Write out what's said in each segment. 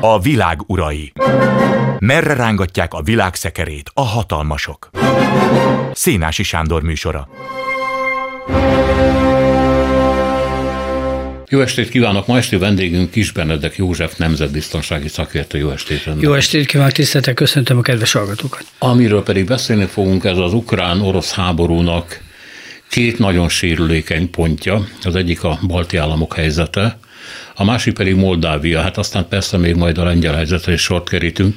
A világ urai. Merre rángatják a világ szekerét a hatalmasok? Szénási Sándor műsora. Jó estét kívánok! Ma esti vendégünk Kis Benedek József nemzetbiztonsági szakértő. Jó estét! Rendben. Jó estét kívánok, tiszteltek, köszöntöm a kedves hallgatókat! Amiről pedig beszélni fogunk, ez az ukrán-orosz háborúnak két nagyon sérülékeny pontja. Az egyik a balti államok helyzete, a másik pedig Moldávia, hát aztán persze még majd a lengyel helyzetre is sort kerítünk.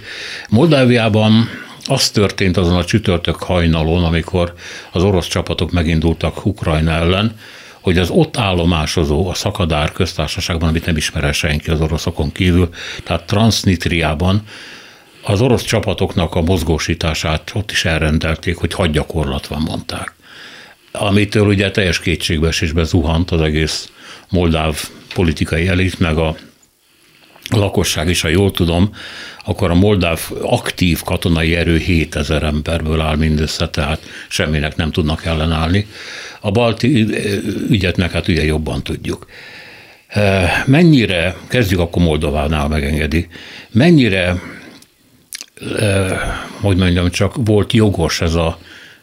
Moldáviában az történt azon a csütörtök hajnalon, amikor az orosz csapatok megindultak Ukrajna ellen, hogy az ott állomásozó, a Szakadár köztársaságban, amit nem ismer senki az oroszokon kívül, tehát Transnitriában az orosz csapatoknak a mozgósítását ott is elrendelték, hogy hadgyakorlatban mondták. Amitől ugye teljes kétségbeesésbe zuhant az egész moldáv politikai elit, meg a lakosság is, ha jól tudom, akkor a moldáv aktív katonai erő 7000 emberből áll mindössze, tehát semminek nem tudnak ellenállni. A balti ügyet meg hát ugye jobban tudjuk. Mennyire, kezdjük akkor Moldovánál megengedi, mennyire, hogy mondjam, csak volt jogos ez a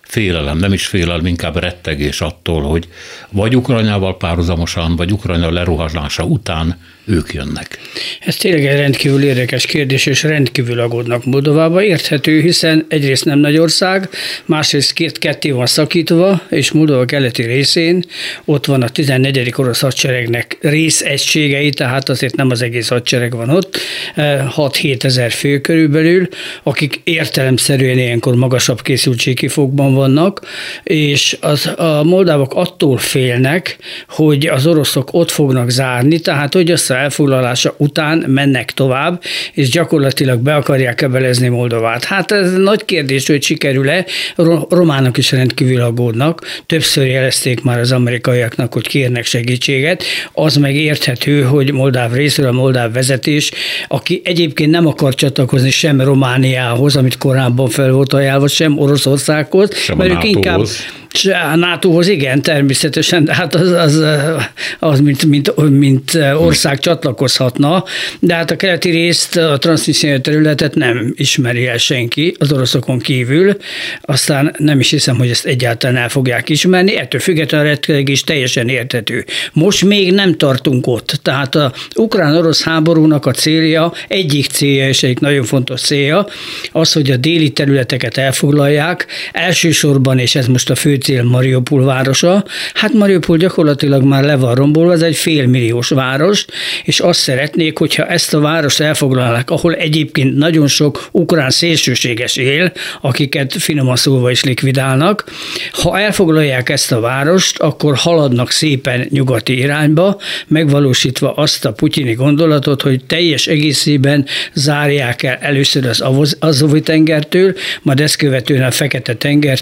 félelem, nem is félelem, inkább rettegés attól, hogy vagy Ukrajnával párhuzamosan, vagy Ukrajna leruhásása után ők jönnek. Ez tényleg egy rendkívül érdekes kérdés, és rendkívül aggódnak Moldovába. Érthető, hiszen egyrészt nem nagy ország, másrészt két ketté van szakítva, és Moldova keleti részén ott van a 14. orosz hadseregnek részegységei, tehát azért nem az egész hadsereg van ott, 6-7 ezer fő körülbelül, akik értelemszerűen ilyenkor magasabb készültségkifogban vannak, és az, a moldávok attól félnek, hogy az oroszok ott fognak zárni, tehát hogy azt elfoglalása után mennek tovább, és gyakorlatilag be akarják ebelezni Moldovát. Hát ez nagy kérdés, hogy sikerül-e. Románok is rendkívül aggódnak. Többször jelezték már az amerikaiaknak, hogy kérnek segítséget. Az meg érthető, hogy Moldáv részről a Moldáv vezetés, aki egyébként nem akar csatlakozni sem Romániához, amit korábban fel volt ajánlva, sem Oroszországhoz, sem mert ők inkább a NATO-hoz igen, természetesen, de hát az, az, az mint, mint, mint ország csatlakozhatna, de hát a keleti részt, a transzmissziai területet nem ismeri el senki az oroszokon kívül, aztán nem is hiszem, hogy ezt egyáltalán el fogják ismerni, ettől függetlenül a is teljesen értető. Most még nem tartunk ott, tehát a ukrán-orosz háborúnak a célja, egyik célja és egy nagyon fontos célja, az, hogy a déli területeket elfoglalják, elsősorban, és ez most a fő cél Mariupol városa. Hát Mariupol gyakorlatilag már le van rombolva, ez egy félmilliós város, és azt szeretnék, hogyha ezt a várost elfoglalnák, ahol egyébként nagyon sok ukrán szélsőséges él, akiket finoman szólva is likvidálnak. Ha elfoglalják ezt a várost, akkor haladnak szépen nyugati irányba, megvalósítva azt a putyini gondolatot, hogy teljes egészében zárják el először az Azovi tengertől, majd ezt követően a Fekete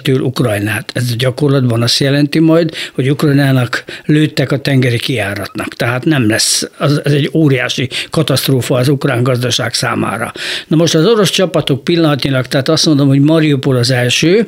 tengertől Ukrajnát. Ez gyakorlatban azt jelenti majd, hogy Ukrajnának lőttek a tengeri kiáratnak. Tehát nem lesz, az, ez egy óriási katasztrófa az ukrán gazdaság számára. Na most az orosz csapatok pillanatnyilag, tehát azt mondom, hogy Mariupol az első,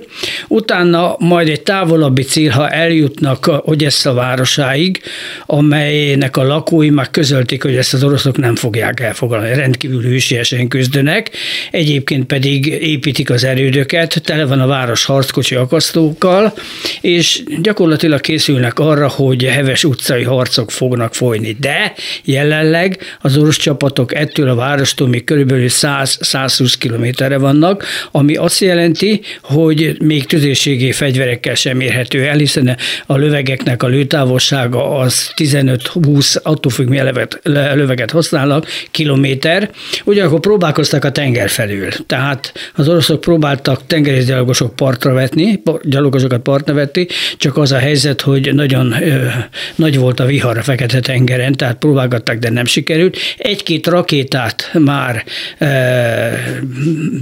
utána majd egy távolabbi cél, ha eljutnak Odessa városáig, amelynek a lakói már közölték, hogy ezt az oroszok nem fogják elfogadni, rendkívül hűségesen küzdenek, egyébként pedig építik az erődöket, tele van a város harckocsi akasztókkal, és gyakorlatilag készülnek arra, hogy heves utcai harcok fognak folyni. De jelenleg az orosz csapatok ettől a várostól még körülbelül 100-120 kilométerre vannak, ami azt jelenti, hogy még tüzérségi fegyverekkel sem érhető el, hiszen a lövegeknek a lőtávolsága az 15-20, attól függ, milyen löveget, löveget használnak, kilométer. Ugyanakkor próbálkoztak a tenger felül. Tehát az oroszok próbáltak tengerészgyalogosok partra vetni, gyalogosokat partra nevetti, csak az a helyzet, hogy nagyon ö, nagy volt a vihar a Fekete-tengeren, tehát próbálgatták, de nem sikerült. Egy-két rakétát már ö,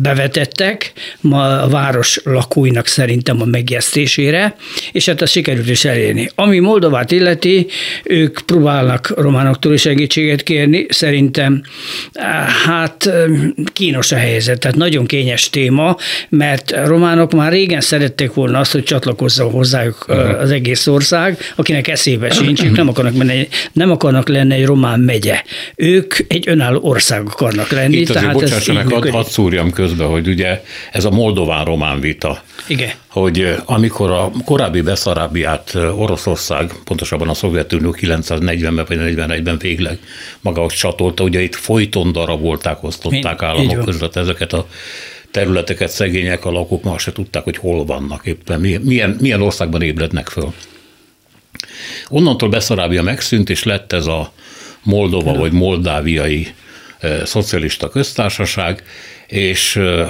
bevetettek ma a város lakóinak szerintem a megjesztésére, és hát ezt sikerült is elérni. Ami Moldovát illeti, ők próbálnak románoktól is segítséget kérni, szerintem hát kínos a helyzet, tehát nagyon kényes téma, mert románok már régen szeretnék szerették volna azt, hogy csatlakozzon hozzájuk uh-huh. az egész ország, akinek eszébe sincs, ők nem akarnak, menni, nem akarnak lenni egy román megye. Ők egy önálló ország akarnak lenni. Itt azért, tehát meg, hadd had szúrjam közbe, hogy ugye ez a moldován-román vita. Igen. Hogy amikor a korábbi Beszarábiát Oroszország, pontosabban a Szovjetunió 940-ben vagy 41-ben végleg maga csatolta, ugye itt folyton darabolták, osztották államok között ezeket a területeket szegények a lakók már se tudták, hogy hol vannak éppen, milyen, milyen országban ébrednek föl. Onnantól Beszarábia megszűnt, és lett ez a Moldova vagy moldáviai e, szocialista köztársaság, és e,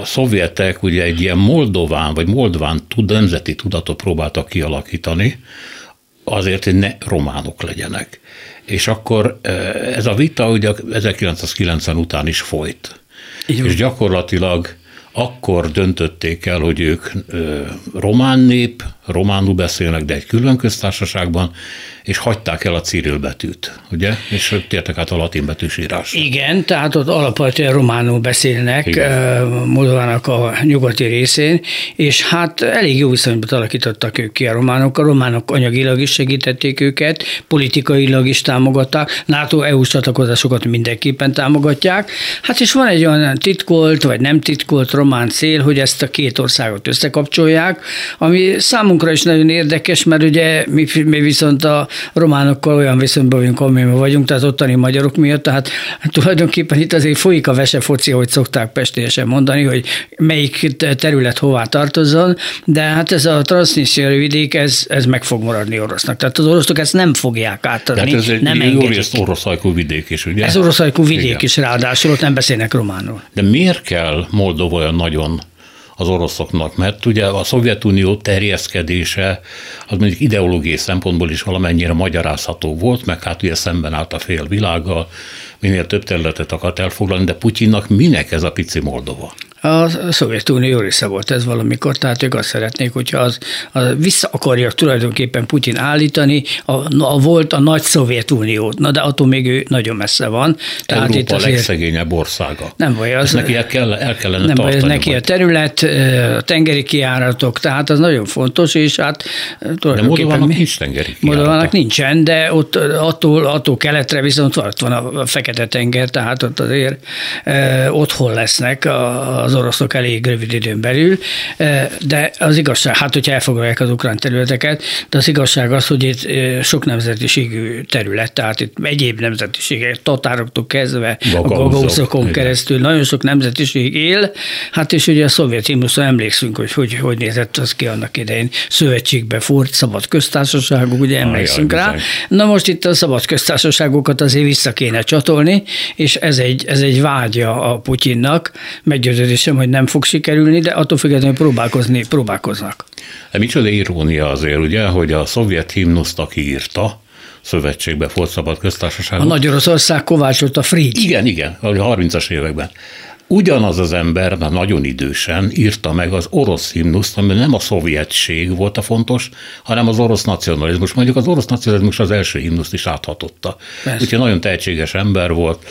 a szovjetek ugye egy ilyen moldován vagy moldván tud, nemzeti tudatot próbáltak kialakítani, azért, hogy ne románok legyenek. És akkor e, ez a vita ugye 1990 után is folyt. Igen. És gyakorlatilag akkor döntötték el, hogy ők román nép, románul beszélnek, de egy külön köztársaságban, és hagyták el a Cyril betűt, ugye? És tértek át a latin betűs írásra. Igen, tehát ott alapvetően románul beszélnek Igen. Moldovának a nyugati részén, és hát elég jó viszonyban alakítottak ők ki a románok. A románok anyagilag is segítették őket, politikailag is támogatták, NATO-EU csatlakozásokat mindenképpen támogatják. Hát és van egy olyan titkolt, vagy nem titkolt román cél, hogy ezt a két országot összekapcsolják, ami számunkra is nagyon érdekes, mert ugye mi, mi viszont a románokkal olyan viszonyban vagyunk, amilyen vagyunk, tehát ottani magyarok miatt, tehát tulajdonképpen itt azért folyik a vesefoci, hogy szokták pestélyesen mondani, hogy melyik terület hová tartozzon, de hát ez a transznisztiai vidék, ez, ez meg fog maradni orosznak. Tehát az oroszok ezt nem fogják átadni, Tehát ez egy nem engedik. oroszajkú vidék is, ugye? Ez oroszajkú vidék Igen. is, ráadásul ott nem beszélnek románul. De miért kell Moldova olyan nagyon az oroszoknak, mert ugye a Szovjetunió terjeszkedése az mondjuk ideológiai szempontból is valamennyire magyarázható volt, meg hát ugye szemben állt a fél világgal, minél több területet akart elfoglalni, de Putyinnak minek ez a pici Moldova? A Szovjetunió része volt ez valamikor, tehát ők azt szeretnék, hogyha az, az vissza akarják tulajdonképpen Putyin állítani, a, a volt a nagy Szovjetuniót, na de attól még ő nagyon messze van. Tehát Európa itt a legszegényebb országa. Nem baj, az, neki el, kell, el kellene nem tartani. Baj, neki majd. a terület, a tengeri kiáratok, tehát az nagyon fontos, és hát De Moldovának nincs tengeri Moldovának nincsen, de ott attól, attól keletre viszont ott van a fekete tenger, tehát ott azért eh, otthon lesznek az az oroszok elég rövid időn belül, eh, de az igazság, hát hogyha elfoglalják az ukrán területeket, de az igazság az, hogy itt eh, sok nemzetiségű terület, tehát itt egyéb nemzetiségek, tatároktól kezdve, a gagauszokon keresztül nagyon sok nemzetiség él, hát és ugye a szovjet himnuszon emlékszünk, hogy, hogy hogy nézett az ki annak idején. Szövetségbe furt szabad köztársaságok, ugye emlékszünk Ajaj, rá. Bizony. Na most itt a szabad köztársaságokat azért vissza kéne csatolni, és ez egy, ez egy vágya a Putyinnak, meggyőződés érzésem, hogy nem fog sikerülni, de attól függetlenül próbálkozni, próbálkoznak. De micsoda irónia azért, ugye, hogy a szovjet himnuszt, aki írta, szövetségbe volt szabad köztársaság. A Nagy Oroszország kovácsolta Frigy. Igen, igen, a 30-as években. Ugyanaz az ember, már nagyon idősen írta meg az orosz himnuszt, ami nem a szovjetség volt a fontos, hanem az orosz nacionalizmus. Mondjuk az orosz nacionalizmus az első himnuszt is áthatotta. Persze. Úgyhogy nagyon tehetséges ember volt,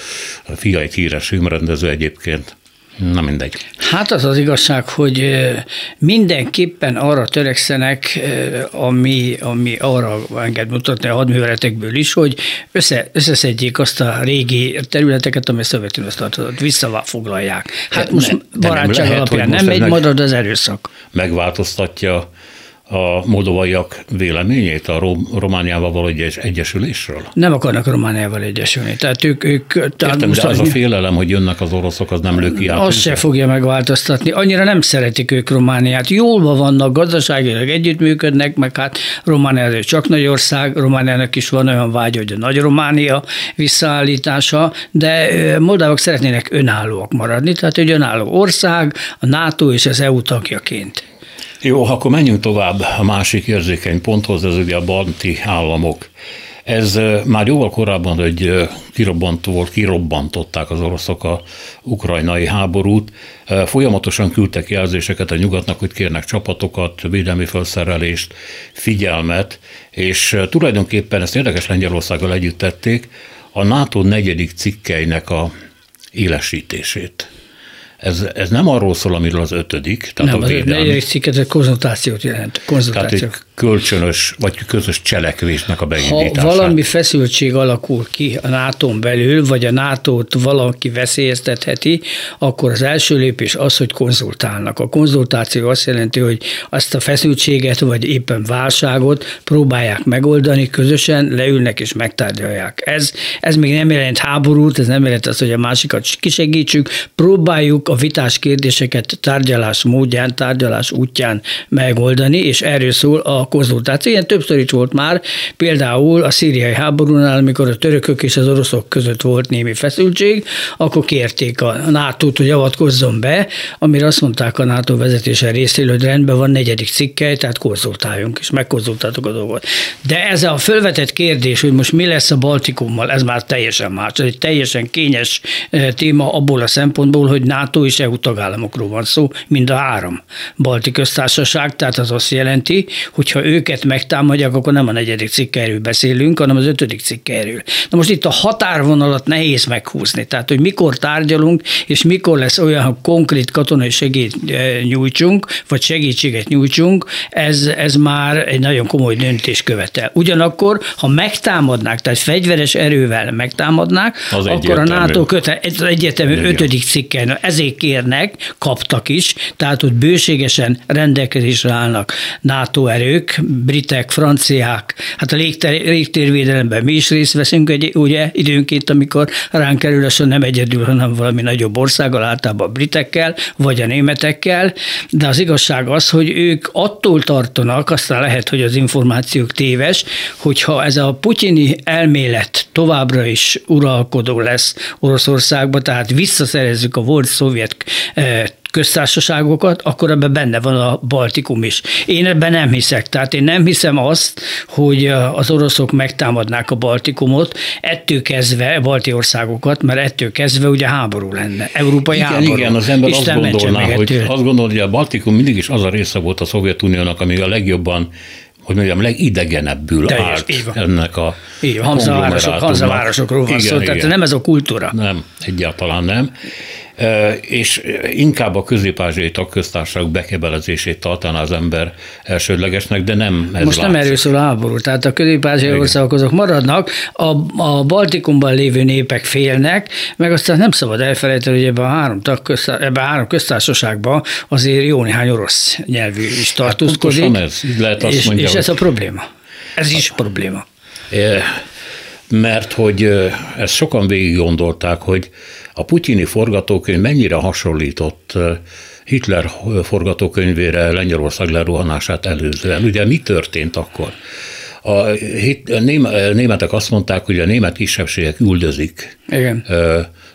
a fia egy híres filmrendező egyébként. Na mindegy. Hát az az igazság, hogy mindenképpen arra törekszenek, ami, ami arra enged mutatni a hadműveletekből is, hogy össze, összeszedjék azt a régi területeket, amely Szovjetunióhoz tartozott, visszafoglalják. Hát de most ne, barátság nem lehet, alapján nem megy, marad az erőszak. Megváltoztatja a moldovaiak véleményét a Romániával való egyes, egyesülésről? Nem akarnak Romániával egyesülni. Tehát ők, ők tehát Értem, de az a félelem, hogy jönnek az oroszok, az nem löki át. Azt se fogja megváltoztatni. Annyira nem szeretik ők Romániát. Jól vannak, gazdaságilag együttműködnek, meg hát Románia csak nagy ország, Romániának is van olyan vágy, hogy a nagy Románia visszaállítása, de moldávok szeretnének önállóak maradni, tehát egy önálló ország, a NATO és az EU tagjaként. Jó, akkor menjünk tovább a másik érzékeny ponthoz, ez ugye a balti államok. Ez már jóval korábban egy kirobbantó volt, kirobbantották az oroszok a ukrajnai háborút. Folyamatosan küldtek jelzéseket a nyugatnak, hogy kérnek csapatokat, védelmi felszerelést, figyelmet, és tulajdonképpen ezt érdekes Lengyelországgal együtt tették, a NATO negyedik cikkeinek a élesítését. Ez, ez nem arról szól, amiről az ötödik, tehát nem, a védelmi. Az negyedik cikket a konzultációt jelent. Konzultáció. Tehát egy kölcsönös vagy közös cselekvésnek a beindítása. Ha valami feszültség alakul ki a nato belül, vagy a NATO-t valaki veszélyeztetheti, akkor az első lépés az, hogy konzultálnak. A konzultáció azt jelenti, hogy azt a feszültséget, vagy éppen válságot próbálják megoldani, közösen leülnek és megtárgyalják. Ez, ez még nem jelent háborút, ez nem jelent azt, hogy a másikat kisegítsük, próbáljuk a vitás kérdéseket tárgyalás módján, tárgyalás útján megoldani, és erről szól a konzultáció. Ilyen többször is volt már, például a szíriai háborúnál, amikor a törökök és az oroszok között volt némi feszültség, akkor kérték a nato hogy avatkozzon be, amire azt mondták a NATO vezetése részéről, hogy rendben van negyedik cikkely, tehát konzultáljunk, és megkonzultáltuk a dolgot. De ez a fölvetett kérdés, hogy most mi lesz a Baltikummal, ez már teljesen más. Ez egy teljesen kényes eh, téma abból a szempontból, hogy NATO és EU tagállamokról van szó, mind a három. Balti köztársaság, tehát az azt jelenti, hogy ha őket megtámadják, akkor nem a negyedik cikkerről beszélünk, hanem az ötödik cikkerről. Na most itt a határvonalat nehéz meghúzni, tehát hogy mikor tárgyalunk, és mikor lesz olyan konkrét katonai segít eh, nyújtsunk, vagy segítséget nyújtsunk, ez, ez már egy nagyon komoly döntés követel. Ugyanakkor, ha megtámadnák, tehát fegyveres erővel megtámadnák, az akkor a NATO köte, az egyetemű ötödik cikken, ezért kérnek, kaptak is, tehát ott bőségesen rendelkezésre állnak NATO erők, britek, franciák, hát a légter, légtérvédelemben mi is részt veszünk, egy, ugye időnként, amikor ránk kerül, nem egyedül, hanem valami nagyobb országgal, általában a britekkel, vagy a németekkel, de az igazság az, hogy ők attól tartanak, aztán lehet, hogy az információk téves, hogyha ez a putyini elmélet továbbra is uralkodó lesz Oroszországban, tehát visszaszerezzük a volt szovjet eh, köztársaságokat, akkor ebben benne van a Baltikum is. Én ebben nem hiszek. Tehát én nem hiszem azt, hogy az oroszok megtámadnák a Baltikumot, ettől kezdve, a balti országokat, mert ettől kezdve ugye háború lenne. Európai igen, háború. Igen, az ember Isten azt gondolná, hogy, azt gondolja, hogy a Baltikum mindig is az a része volt a Szovjetuniónak, ami a legjobban hogy mondjam, legidegenebbül Teljes, állt ennek a így Hamzavárosok, Hamzavárosokról van szó, tehát nem ez a kultúra. Nem, egyáltalán nem és inkább a közép-ázsiai tagköztársaság bekebelezését tartaná az ember elsődlegesnek, de nem ez Most látszik. nem erről szól a háború, tehát a közép-ázsiai országok azok maradnak, a, a Baltikumban lévő népek félnek, meg aztán nem szabad elfelejteni, hogy ebben a három, tagköztár, ebben a három köztársaságban azért jó néhány orosz nyelvű is hát tartózkodik. Hát ez, lehet azt és, mondja, és ez a probléma. Ez is probléma. Mert hogy ezt sokan végig gondolták, hogy a putyini forgatókönyv mennyire hasonlított Hitler forgatókönyvére Lengyelország lerohanását előzően. Ugye mi történt akkor? A, hit, a németek azt mondták, hogy a német kisebbségek üldözik. Igen.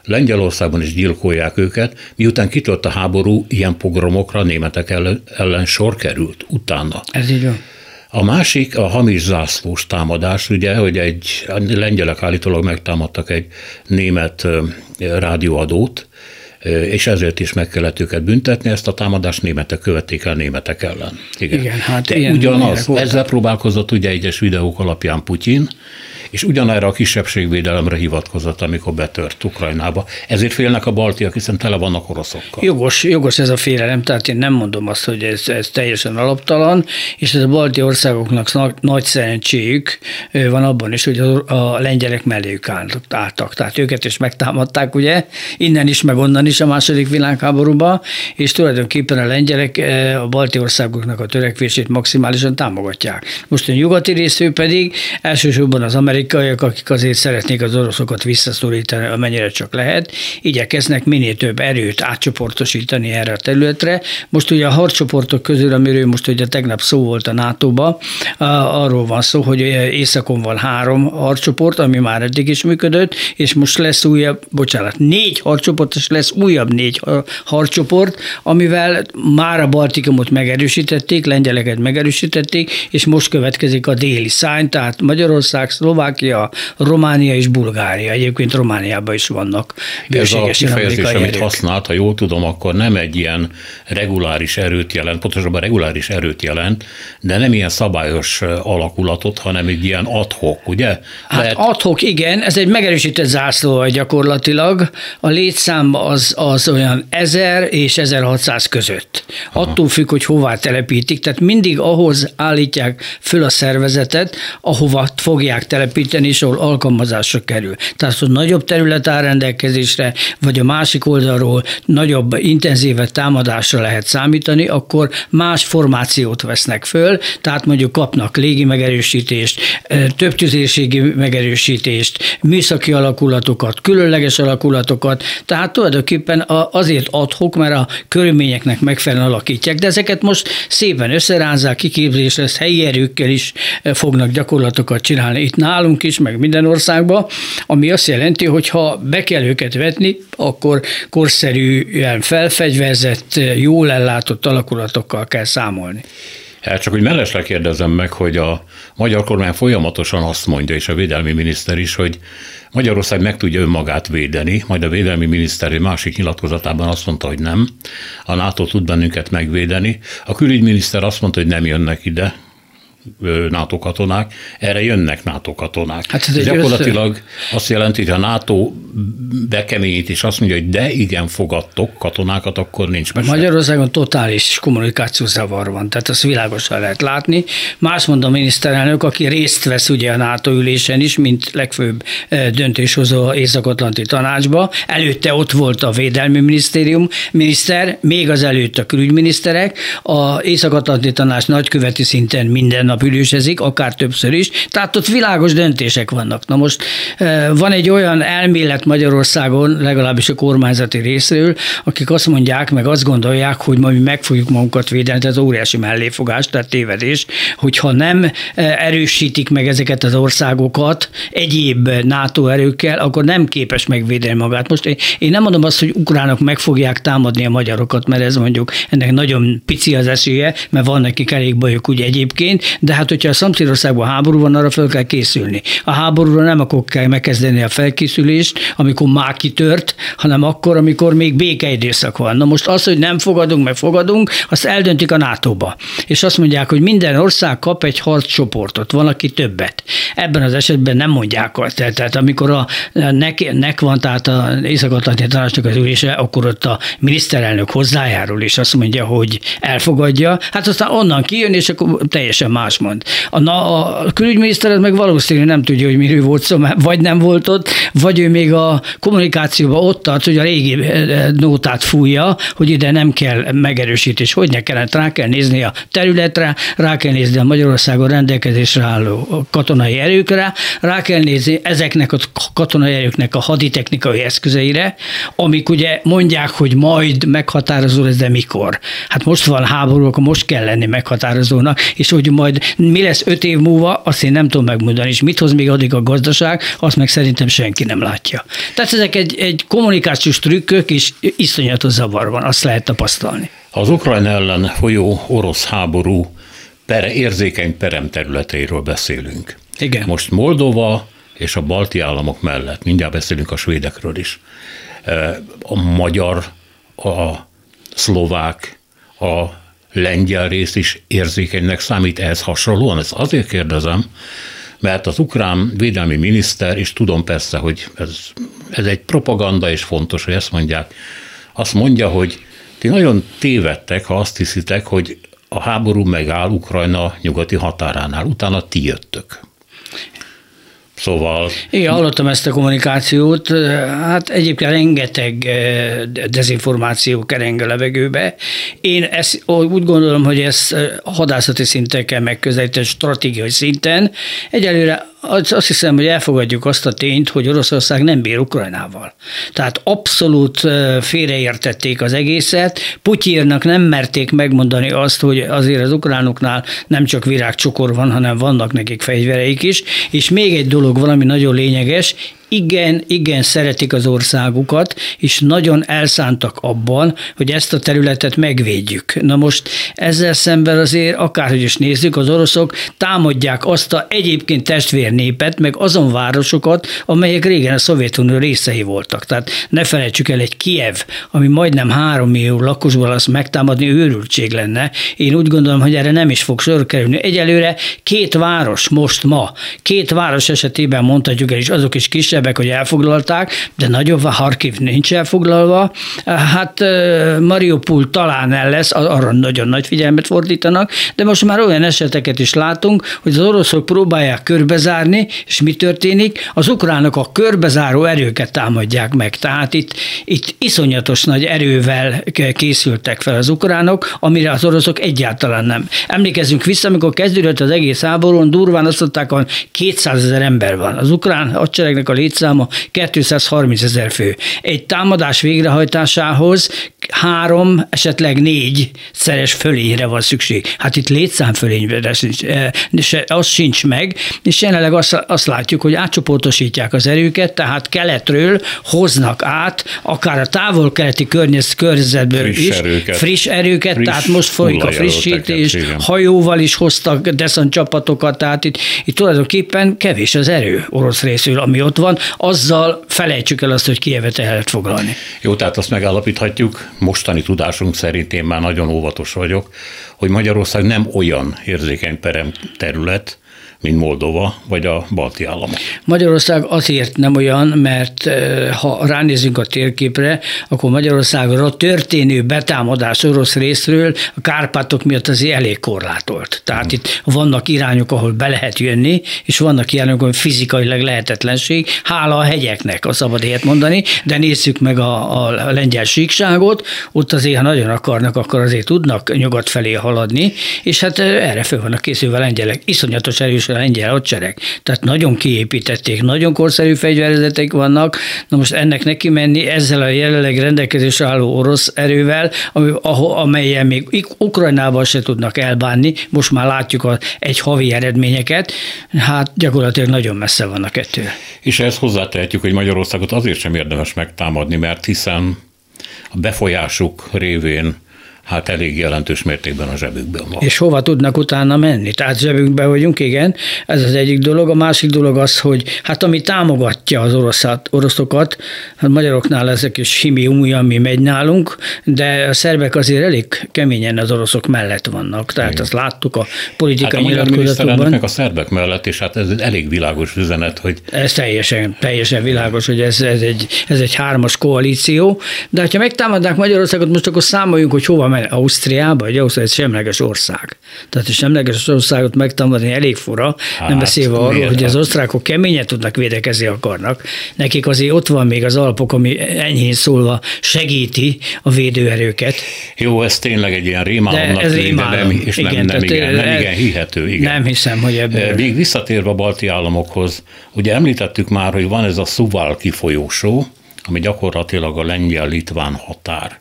Lengyelországban is gyilkolják őket, miután kitört a háború, ilyen pogromokra a németek ellen, ellen sor került utána. Ez így van. A másik a hamis zászlós támadás, ugye, hogy egy lengyelek állítólag megtámadtak egy német rádióadót, és ezért is meg kellett őket büntetni, ezt a támadást németek követték el németek ellen. Igen, Igen hát De ugyanaz, ezzel próbálkozott ugye egyes videók alapján Putyin, és ugyanerre a kisebbségvédelemre hivatkozott, amikor betört Ukrajnába. Ezért félnek a baltiak, hiszen tele vannak oroszokkal. Jogos, jogos ez a félelem, tehát én nem mondom azt, hogy ez, ez teljesen alaptalan, és ez a balti országoknak nagy, szerencséjük van abban is, hogy a, a lengyelek melléjük álltak. Tehát őket is megtámadták, ugye, innen is, meg onnan is a második világháborúban, és tulajdonképpen a lengyelek a balti országoknak a törekvését maximálisan támogatják. Most a nyugati részű pedig elsősorban az amerikai amerikaiak, akik azért szeretnék az oroszokat visszaszorítani, amennyire csak lehet, igyekeznek minél több erőt átcsoportosítani erre a területre. Most ugye a harcsoportok közül, amiről most ugye tegnap szó volt a NATO-ba, arról van szó, hogy északon van három harcsoport, ami már eddig is működött, és most lesz újabb, bocsánat, négy harcsoport, és lesz újabb négy harcsoport, amivel már a Baltikumot megerősítették, lengyeleket megerősítették, és most következik a déli szány, tehát Magyarország, Szlovákia, Románia és Bulgária. Egyébként Romániában is vannak Ez a kifejezés, amit erők. használt, ha jól tudom, akkor nem egy ilyen reguláris erőt jelent, pontosabban reguláris erőt jelent, de nem ilyen szabályos alakulatot, hanem egy ilyen adhok, ugye? Hát Lehet... adhok, igen, ez egy megerősített zászló gyakorlatilag. A létszám az az, az olyan 1000 és 1600 között. Aha. Attól függ, hogy hová telepítik, tehát mindig ahhoz állítják föl a szervezetet, ahova fogják telepíteni, és ahol alkalmazásra kerül. Tehát, hogy nagyobb terület áll rendelkezésre, vagy a másik oldalról nagyobb, intenzívebb támadásra lehet számítani, akkor más formációt vesznek föl, tehát mondjuk kapnak légi megerősítést, több tüzérségi megerősítést, műszaki alakulatokat, különleges alakulatokat, tehát tulajdonképpen azért adhok, mert a körülményeknek megfelelően alakítják, de ezeket most szépen összerázzák, kiképzés lesz, helyi erőkkel is fognak gyakorlatokat csinálni itt nálunk is, meg minden országban, ami azt jelenti, hogy ha be kell őket vetni, akkor korszerűen felfegyverzett, jól ellátott alakulatokkal kell számolni. Hát csak hogy mellesleg kérdezem meg, hogy a magyar kormány folyamatosan azt mondja, és a védelmi miniszter is, hogy Magyarország meg tudja önmagát védeni, majd a védelmi miniszter egy másik nyilatkozatában azt mondta, hogy nem. A NATO tud bennünket megvédeni. A külügyminiszter azt mondta, hogy nem jönnek ide, NATO katonák, erre jönnek NATO katonák. Hát ez gyakorlatilag össze... azt jelenti, hogy ha NATO bekeményít és azt mondja, hogy de igen, fogadtok katonákat, akkor nincs mese. Magyarországon totális kommunikációzavar van, tehát azt világosan lehet látni. Más mond a miniszterelnök, aki részt vesz ugye a NATO ülésen is, mint legfőbb döntéshozó Észak-Atlanti tanácsba. Előtte ott volt a Védelmi Minisztérium miniszter, még az előtt a külügyminiszterek, a Észak-Atlanti tanács nagyköveti szinten minden nap ülésezik, akár többször is, tehát ott világos döntések vannak. Na most eh, van egy olyan elmélet Magyarországon, legalábbis a kormányzati részről, akik azt mondják, meg azt gondolják, hogy majd mi meg fogjuk magunkat védeni, tehát óriási melléfogás, tehát tévedés, hogyha nem eh, erősítik meg ezeket az országokat egyéb NATO erőkkel, akkor nem képes megvédeni magát. Most én nem mondom azt, hogy ukránok meg fogják támadni a magyarokat, mert ez mondjuk ennek nagyon pici az esélye, mert van nekik elég bajok úgy egyébként, de hát hogyha a szomszédországban háború van, arra fel kell készülni. A háborúra nem akkor kell megkezdeni a felkészülést, amikor már kitört, hanem akkor, amikor még békeidőszak van. Na most az, hogy nem fogadunk, meg fogadunk, azt eldöntik a NATO-ba. És azt mondják, hogy minden ország kap egy harccsoportot, van, aki többet. Ebben az esetben nem mondják azt. Tehát amikor a nek, nek van, tehát az Észak-Atlanti Tanácsnak az ülése, akkor ott a miniszterelnök hozzájárul, és azt mondja, hogy elfogadja. Hát aztán onnan kijön, és akkor teljesen más mond. A, na, a külügyminiszter meg valószínűleg nem tudja, hogy miről volt szó, vagy nem volt ott, vagy ő még a kommunikációban ott tart, hogy a régi eh, nótát fújja, hogy ide nem kell megerősítés, hogy ne kellett, rá kell nézni a területre, rá kell nézni a Magyarországon rendelkezésre álló katonai erőkre, rá kell nézni ezeknek a katonai erőknek a haditechnikai eszközeire, amik ugye mondják, hogy majd meghatározó lesz, de mikor. Hát most van háború, akkor most kell lenni meghatározónak, és hogy majd mi lesz öt év múlva, azt én nem tudom megmondani, és mit hoz még addig a gazdaság, azt meg szerintem senki nem látja. Tehát ezek egy, egy kommunikációs trükkök, és iszonyatos zavar van, azt lehet tapasztalni. Az Ukrajna ellen folyó orosz háború per, érzékeny peremterületeiről beszélünk. Igen. Most Moldova és a balti államok mellett, mindjárt beszélünk a svédekről is, a magyar, a szlovák, a lengyel rész is érzékenynek számít ehhez hasonlóan? Ezt azért kérdezem, mert az ukrán védelmi miniszter, és tudom persze, hogy ez, ez egy propaganda, és fontos, hogy ezt mondják, azt mondja, hogy ti nagyon tévedtek, ha azt hiszitek, hogy a háború megáll Ukrajna nyugati határánál, utána ti jöttök. Szóval... Igen, hallottam ezt a kommunikációt. Hát egyébként rengeteg eh, dezinformáció kereng a levegőbe. Én ezt, úgy gondolom, hogy ezt eh, hadászati szinten kell megközelíteni, stratégiai szinten. Egyelőre azt hiszem, hogy elfogadjuk azt a tényt, hogy Oroszország nem bír Ukrajnával. Tehát abszolút félreértették az egészet. Putyírnak nem merték megmondani azt, hogy azért az ukránoknál nem csak virágcsokor van, hanem vannak nekik fegyvereik is. És még egy dolog, valami nagyon lényeges, igen, igen szeretik az országukat, és nagyon elszántak abban, hogy ezt a területet megvédjük. Na most ezzel szemben azért, akárhogy is nézzük, az oroszok támadják azt a egyébként testvérnépet, meg azon városokat, amelyek régen a Szovjetunió részei voltak. Tehát ne felejtsük el egy Kiev, ami majdnem három millió lakosból azt megtámadni őrültség lenne. Én úgy gondolom, hogy erre nem is fog sor kerülni. Egyelőre két város most ma, két város esetében mondhatjuk el, és azok is kisebb, kisebbek, hogy elfoglalták, de nagyobb a Harkiv nincs elfoglalva. Hát Mariupol talán el lesz, arra nagyon nagy figyelmet fordítanak, de most már olyan eseteket is látunk, hogy az oroszok próbálják körbezárni, és mi történik? Az ukránok a körbezáró erőket támadják meg. Tehát itt, itt iszonyatos nagy erővel készültek fel az ukránok, amire az oroszok egyáltalán nem. Emlékezzünk vissza, amikor kezdődött az egész háborún, durván azt mondták, hogy 200 ezer ember van. Az ukrán hadseregnek a létszáma 230 ezer fő. Egy támadás végrehajtásához három, esetleg négy szeres fölényre van szükség. Hát itt létszám fölényre sincs, eh, az sincs meg, és jelenleg azt, azt látjuk, hogy átcsoportosítják az erőket, tehát keletről hoznak át, akár a távol-keleti környezetből friss is, erőket. friss erőket, friss tehát most folyik a frissítés, hajóval is hoztak deszant csapatokat, tehát itt, itt tulajdonképpen kevés az erő orosz részül, ami ott van, azzal felejtsük el azt, hogy Kievet el lehet foglalni. Jó, tehát azt megállapíthatjuk, mostani tudásunk szerint én már nagyon óvatos vagyok, hogy Magyarország nem olyan érzékeny perem terület, mint Moldova vagy a balti államok. Magyarország azért nem olyan, mert ha ránézünk a térképre, akkor Magyarországra történő betámadás orosz részről a Kárpátok miatt azért elég korlátolt. Tehát hmm. itt vannak irányok, ahol be lehet jönni, és vannak irányok, ahol fizikailag lehetetlenség, hála a hegyeknek, a szabad ilyet mondani, de nézzük meg a, a lengyel síkságot, ott azért, ha nagyon akarnak, akkor azért tudnak nyugat felé haladni, és hát erre föl vannak készülve a lengyelek. Iszonyatos erős a lengyel hadsereg. Tehát nagyon kiépítették, nagyon korszerű fegyverzetek vannak, na most ennek neki menni ezzel a jelenleg rendelkezésre álló orosz erővel, amelyen még Ukrajnában se tudnak elbánni, most már látjuk a egy havi eredményeket, hát gyakorlatilag nagyon messze vannak ettől. És ezt hozzátehetjük, hogy Magyarországot azért sem érdemes megtámadni, mert hiszen a befolyásuk révén hát elég jelentős mértékben a zsebükben van. És hova tudnak utána menni? Tehát zsebükben vagyunk, igen, ez az egyik dolog. A másik dolog az, hogy hát ami támogatja az oroszat, oroszokat, hát magyaroknál ezek is himi ami megy nálunk, de a szerbek azért elég keményen az oroszok mellett vannak. Tehát igen. azt láttuk a politikai hát a nyilatkozatokban. a szerbek mellett, és hát ez elég világos üzenet, hogy... Ez teljesen, teljesen világos, hogy ez, ez, egy, ez egy hármas koalíció, de ha megtámadnák Magyarországot, most akkor számoljunk, hogy hova mert Ausztriába, egy Ausztria egy semleges ország. Tehát a semleges országot megtámadni elég fura, hát, nem beszélve arról, hogy az osztrákok keményen tudnak védekezni akarnak. Nekik azért ott van még az Alpok, ami enyhén szólva segíti a védőerőket. Jó, ez tényleg egy ilyen rémálomnak ez rémálom. nem, és igen, nem, nem, igen, nem igen hihető. Igen. Nem hiszem, hogy ebből. Még visszatérve a balti államokhoz, ugye említettük már, hogy van ez a Szuval folyósó, ami gyakorlatilag a lengyel-litván határ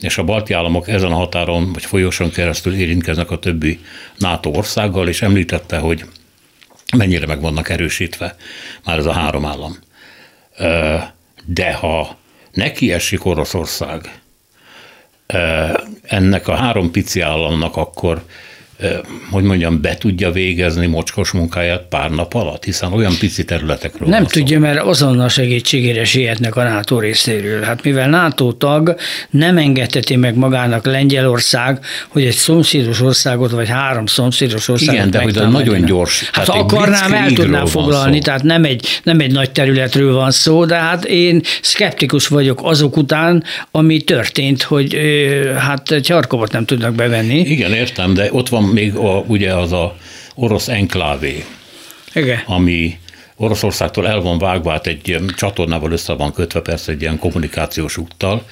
és a balti államok ezen a határon vagy folyóson keresztül érintkeznek a többi NATO országgal, és említette, hogy mennyire meg vannak erősítve már ez a három állam. De ha neki esik Oroszország ennek a három pici államnak, akkor hogy mondjam, be tudja végezni mocskos munkáját pár nap alatt, hiszen olyan pici területekről Nem tudja, mert azonnal segítségére sietnek a NATO részéről. Hát mivel NATO tag nem engedheti meg magának Lengyelország, hogy egy szomszédos országot, vagy három szomszédos országot Igen, de hogy nagyon gyors. Hát ha akarnám, el tudnám foglalni, tehát nem egy, nem egy nagy területről van szó, de hát én szkeptikus vagyok azok után, ami történt, hogy hát egy Harkovot nem tudnak bevenni. Igen, értem, de ott van még a, ugye az a orosz enklávé, Igen. ami Oroszországtól el van vágva, hát egy csatornával össze van kötve, persze egy ilyen kommunikációs úttal,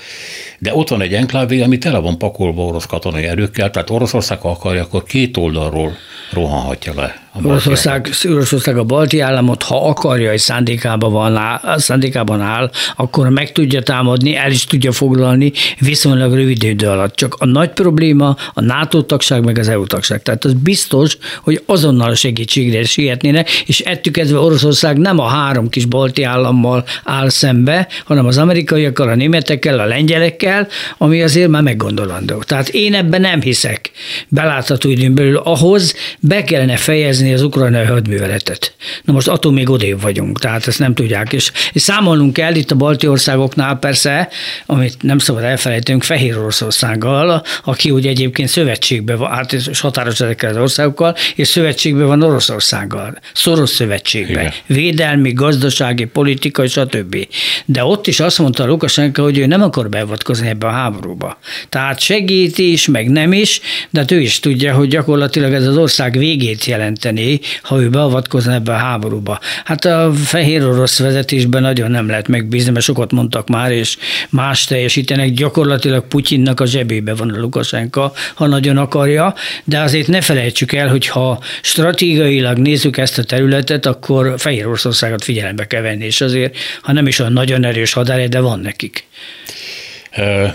de ott van egy enklávé, ami tele van pakolva orosz katonai erőkkel, tehát Oroszország ha akarja, akkor két oldalról rohanhatja le. Oroszország, Oroszország a balti államot, ha akarja, és szándékában, van, áll, szándékában áll, akkor meg tudja támadni, el is tudja foglalni viszonylag rövid idő alatt. Csak a nagy probléma a NATO tagság meg az EU tagság. Tehát az biztos, hogy azonnal a segítségre sietnének, és ettük kezdve Oroszország nem a három kis balti állammal áll szembe, hanem az amerikaiakkal, a németekkel, a lengyelekkel, ami azért már meggondolandó. Tehát én ebben nem hiszek belátható időn belül ahhoz, be kellene fejezni megszervezni az ukrajnai hadműveletet. Na most attól még odébb vagyunk, tehát ezt nem tudják. És, és számolnunk kell itt a balti országoknál persze, amit nem szabad elfelejtenünk, Fehér Oroszországgal, aki ugye egyébként szövetségben van, hát és határos ezekkel az országokkal, és szövetségben van Oroszországgal, szoros szövetségben, Igen. védelmi, gazdasági, politikai, stb. De ott is azt mondta Lukasenko, hogy ő nem akar beavatkozni ebbe a háborúba. Tehát segít is, meg nem is, de hát ő is tudja, hogy gyakorlatilag ez az ország végét jelenteni, ha ő beavatkozna ebbe a háborúba. Hát a fehér orosz vezetésben nagyon nem lehet megbízni, mert sokat mondtak már, és más teljesítenek. Gyakorlatilag Putyinnak a zsebébe van a Lukasenka, ha nagyon akarja, de azért ne felejtsük el, hogy ha stratégiailag nézzük ezt a területet, akkor Fehér Oroszországot figyelembe kell venni, és azért, ha nem is olyan nagyon erős hadáregy, de van nekik.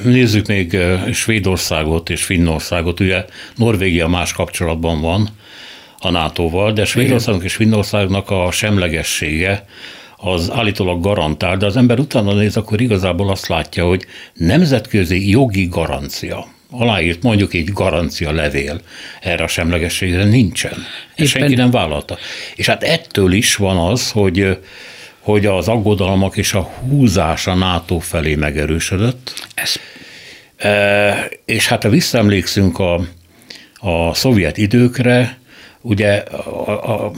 Nézzük még Svédországot és Finnországot. Ugye Norvégia más kapcsolatban van a NATO-val, de Svédországnak és Finnországnak a semlegessége az állítólag garantál, de az ember utána néz, akkor igazából azt látja, hogy nemzetközi jogi garancia, aláírt mondjuk egy garancia levél erre a semlegességre nincsen. Ezt senki nem vállalta. És hát ettől is van az, hogy hogy az aggodalmak és a húzás a NATO felé megerősödött. Ez. E, és hát ha visszaemlékszünk a, a szovjet időkre, ugye a, a, a,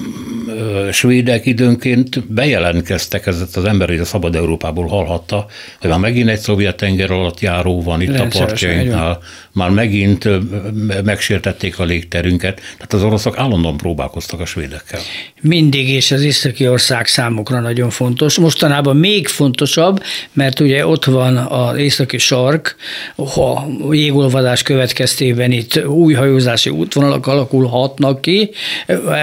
svédek időnként bejelentkeztek, ez az ember, hogy a Szabad Európából hallhatta, hogy már megint egy szovjet tenger alatt járó van itt Rendszeres, a partjainknál, már megint megsértették a légterünket, tehát az oroszok állandóan próbálkoztak a svédekkel. Mindig, és az északi ország számukra nagyon fontos. Mostanában még fontosabb, mert ugye ott van az északi sark, ha jégolvadás következtében itt új hajózási útvonalak alakulhatnak ki,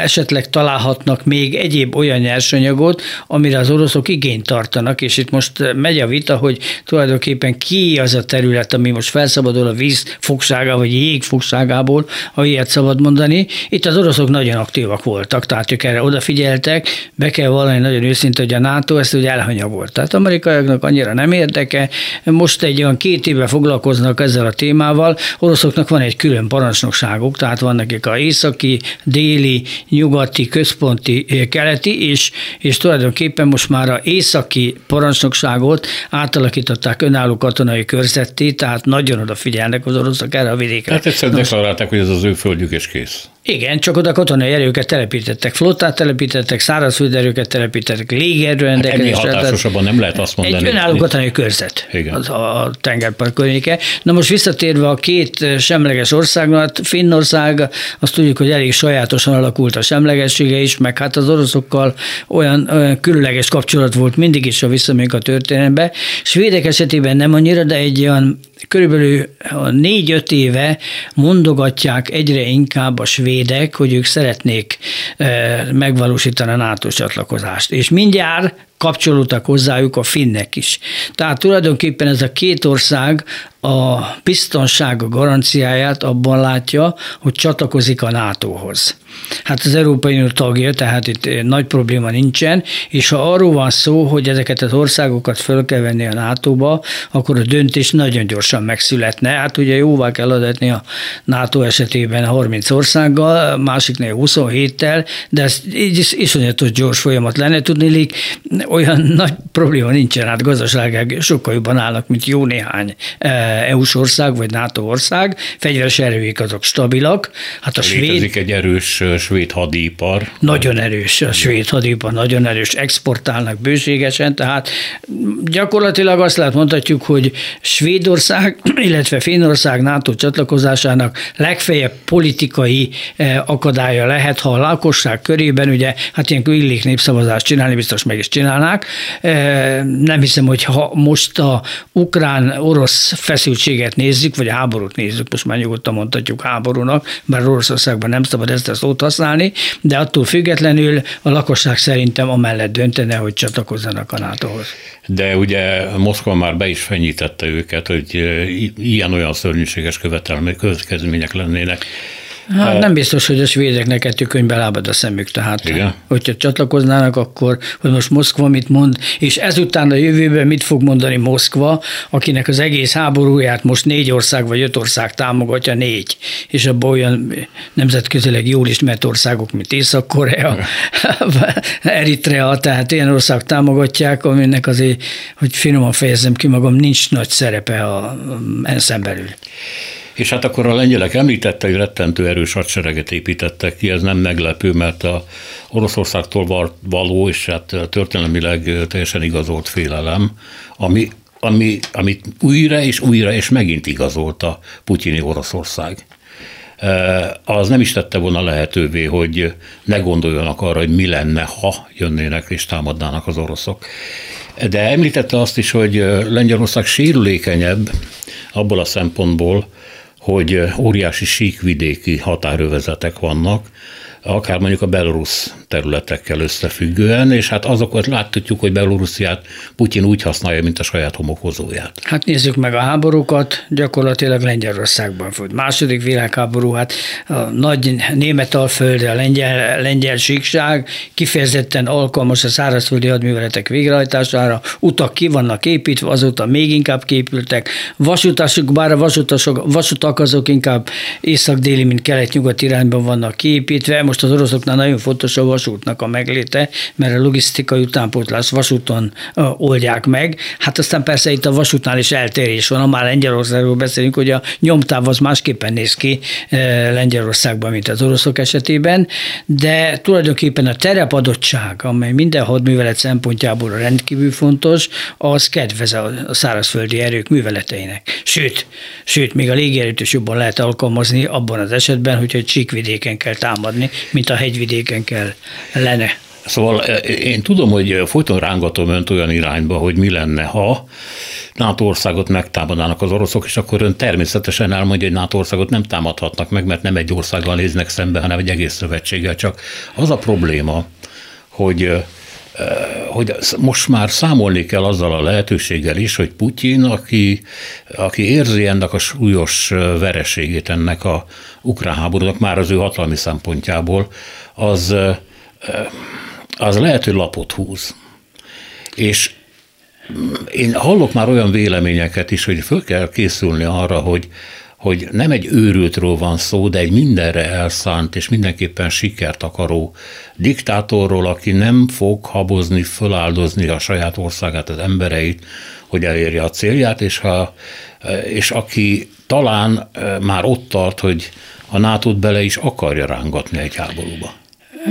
esetleg találhatnak még egyéb olyan nyersanyagot, amire az oroszok igényt tartanak, és itt most megy a vita, hogy tulajdonképpen ki az a terület, ami most felszabadul a víz fogsága vagy jég fogságából, ha ilyet szabad mondani. Itt az oroszok nagyon aktívak voltak, tehát ők erre odafigyeltek, be kell vallani nagyon őszintén, hogy a NATO ezt ugye elhanyagolt. Tehát amerikaiaknak annyira nem érdeke, most egy olyan két éve foglalkoznak ezzel a témával, oroszoknak van egy külön parancsnokságuk, tehát van nekik a északi, déli, nyugati, központi, keleti, és, és tulajdonképpen most már a északi parancsnokságot átalakították önálló katonai körzetté, tehát nagyon odafigyelnek az oroszok erre a vidékre. Hát egyszerűen deklarálták, hogy ez az ő földjük és kész. Igen, csak oda katonai erőket telepítettek, flottát telepítettek, szárazföldi erőket telepítettek, légierő Ennyi hatásosabban nem lehet azt mondani. Egy önálló katonai körzet Igen. Az a tengerpart környéke. Na most visszatérve a két semleges országnak, hát Finnország, azt tudjuk, hogy elég sajátosan alakult a semlegessége is, meg hát az oroszokkal olyan, olyan különleges kapcsolat volt mindig is, a visszamegyünk a történelembe. Svédek esetében nem annyira, de egy olyan körülbelül négy-öt éve mondogatják egyre inkább a svédek, hogy ők szeretnék megvalósítani a NATO csatlakozást. És mindjárt kapcsolódtak hozzájuk a finnek is. Tehát tulajdonképpen ez a két ország a biztonság garanciáját abban látja, hogy csatlakozik a NATO-hoz. Hát az Európai Unió tagja, tehát itt nagy probléma nincsen, és ha arról van szó, hogy ezeket az országokat föl kell venni a NATO-ba, akkor a döntés nagyon gyorsan megszületne. Hát ugye jóvá kell adatni a NATO esetében 30 országgal, másiknél 27-tel, de ez így iszonyatos gyors folyamat lenne. Tudni, olyan nagy probléma nincsen, hát gazdaságák sokkal jobban állnak, mint jó néhány eh, EU-s ország vagy NATO ország, fegyveres erőik azok stabilak. Hát a Létezik svéd... egy erős svéd hadipar. Nagyon erős, a svéd hadipar nagyon erős, exportálnak bőségesen, tehát gyakorlatilag azt lehet mondhatjuk, hogy Svédország, illetve Finnország NATO csatlakozásának legfeljebb politikai eh, akadálya lehet, ha a lakosság körében, ugye, hát ilyenkor illik népszavazást csinálni, biztos meg is csinálnák. Eh, nem hiszem, hogy ha most a ukrán-orosz feszültséget nézzük, vagy a háborút nézzük, most már nyugodtan mondhatjuk háborúnak, bár Oroszországban nem szabad ezt a szót használni, de attól függetlenül a lakosság szerintem amellett döntene, hogy csatlakozzanak a NATO-hoz. De ugye Moszkva már be is fenyítette őket, hogy ilyen-olyan szörnyűséges követelmények, következmények lennének. Hát nem biztos, hogy a svédeknek ettől könyvbe lábad a szemük, tehát Igen. hogyha csatlakoznának, akkor, hogy most Moszkva mit mond, és ezután a jövőben mit fog mondani Moszkva, akinek az egész háborúját most négy ország vagy öt ország támogatja, négy, és abban olyan nemzetközileg jól ismert országok, mint Észak-Korea, Eritrea, tehát ilyen ország támogatják, aminek azért, hogy finoman fejezem ki magam, nincs nagy szerepe a ensz belül. És hát akkor a lengyelek említette, hogy rettentő erős hadsereget építettek ki, ez nem meglepő, mert a Oroszországtól való, és hát történelmileg teljesen igazolt félelem, ami, ami, amit újra és újra és megint igazolta putyini Oroszország az nem is tette volna lehetővé, hogy ne gondoljanak arra, hogy mi lenne, ha jönnének és támadnának az oroszok. De említette azt is, hogy Lengyelország sérülékenyebb abból a szempontból, hogy óriási síkvidéki határövezetek vannak, akár mondjuk a belorusz területekkel összefüggően, és hát azokat láthatjuk, hogy Belorussziát Putyin úgy használja, mint a saját homokozóját. Hát nézzük meg a háborúkat, gyakorlatilag Lengyelországban volt. Második világháború, hát a nagy német alföld, a lengyel, lengyel síkság kifejezetten alkalmas a szárazföldi hadműveletek végrehajtására, utak ki vannak építve, azóta még inkább képültek, vasutasok, bár a vasutasok, vasutak azok inkább észak-déli, mint kelet-nyugat irányban vannak kiépítve, most az oroszoknál nagyon fontos a vasútnak a megléte, mert a logisztikai utánpótlás vasúton oldják meg. Hát aztán persze itt a vasútnál is eltérés van. Ha már Lengyelországról beszélünk, hogy a nyomtáv az másképpen néz ki Lengyelországban, mint az oroszok esetében, de tulajdonképpen a terepadottság, amely minden hadművelet szempontjából rendkívül fontos, az kedvez a szárazföldi erők műveleteinek. Sőt, sőt, még a légierőt is jobban lehet alkalmazni abban az esetben, hogyha egy síkvidéken kell támadni, mint a hegyvidéken kell lenne. Szóval én tudom, hogy folyton rángatom önt olyan irányba, hogy mi lenne, ha NATO országot megtámadnának az oroszok, és akkor ön természetesen elmondja, hogy NATO országot nem támadhatnak meg, mert nem egy országgal néznek szembe, hanem egy egész szövetséggel. Csak az a probléma, hogy hogy most már számolni kell azzal a lehetőséggel is, hogy Putyin, aki, aki érzi ennek a súlyos vereségét ennek a ukrán háborúnak már az ő hatalmi szempontjából, az, az lehet, hogy lapot húz. És én hallok már olyan véleményeket is, hogy föl kell készülni arra, hogy, hogy nem egy őrültről van szó, de egy mindenre elszánt és mindenképpen sikert akaró diktátorról, aki nem fog habozni, föláldozni a saját országát, az embereit, hogy elérje a célját, és, ha, és aki talán már ott tart, hogy a nato bele is akarja rángatni egy háborúba.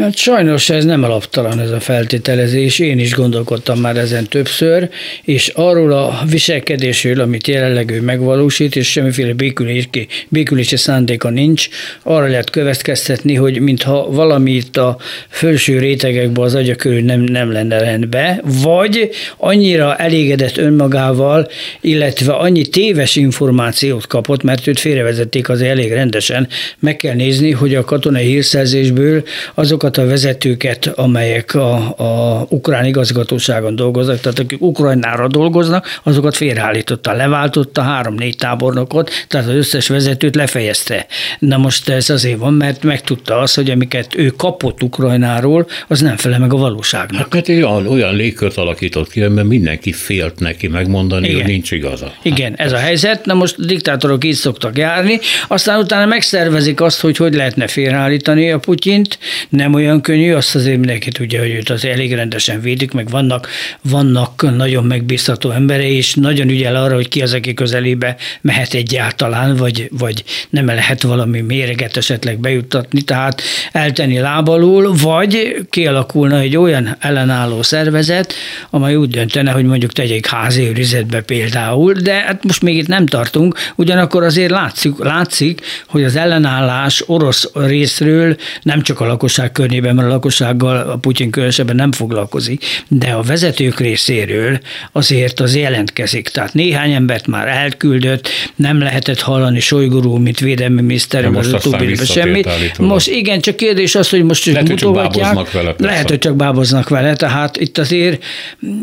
Hát sajnos ez nem alaptalan ez a feltételezés, én is gondolkodtam már ezen többször, és arról a viselkedésről, amit jelenleg ő megvalósít, és semmiféle békülési, békülési szándéka nincs, arra lehet következtetni, hogy mintha valami itt a felső rétegekben az agya körül nem, nem lenne rendbe, vagy annyira elégedett önmagával, illetve annyi téves információt kapott, mert őt félrevezették az elég rendesen, meg kell nézni, hogy a katonai hírszerzésből azok azokat a vezetőket, amelyek a, a ukrán igazgatóságon dolgoznak, tehát akik Ukrajnára dolgoznak, azokat félreállította, leváltotta három-négy tábornokot, tehát az összes vezetőt lefejezte. Na most ez azért van, mert megtudta azt, hogy amiket ő kapott Ukrajnáról, az nem fele meg a valóságnak. Hát mert olyan, olyan légkört alakított ki, mert mindenki félt neki megmondani, Igen. hogy nincs igaza. Igen, ez a helyzet. Na most a diktátorok így szoktak járni, aztán utána megszervezik azt, hogy hogy lehetne félreállítani a Putyint, nem olyan könnyű, azt azért mindenki tudja, hogy őt az elég rendesen védik, meg vannak, vannak nagyon megbízható emberei, és nagyon ügyel arra, hogy ki az, aki közelébe mehet egyáltalán, vagy, vagy nem lehet valami méreget esetleg bejuttatni, tehát eltenni lábalul, vagy kialakulna egy olyan ellenálló szervezet, amely úgy döntene, hogy mondjuk tegyék házi őrizetbe például, de hát most még itt nem tartunk, ugyanakkor azért látszik, látszik hogy az ellenállás orosz részről nem csak a lakosság környében, mert a lakossággal a Putyin különösebben nem foglalkozik, de a vezetők részéről azért az jelentkezik. Tehát néhány embert már elküldött, nem lehetett hallani Solygurú, mint védelmi miniszter, az utóbbi semmit. Állítólag. Most igen, csak kérdés az, hogy most lehet, mutogatják. Hogy vele, lehet, hogy csak báboznak vele, tehát itt azért,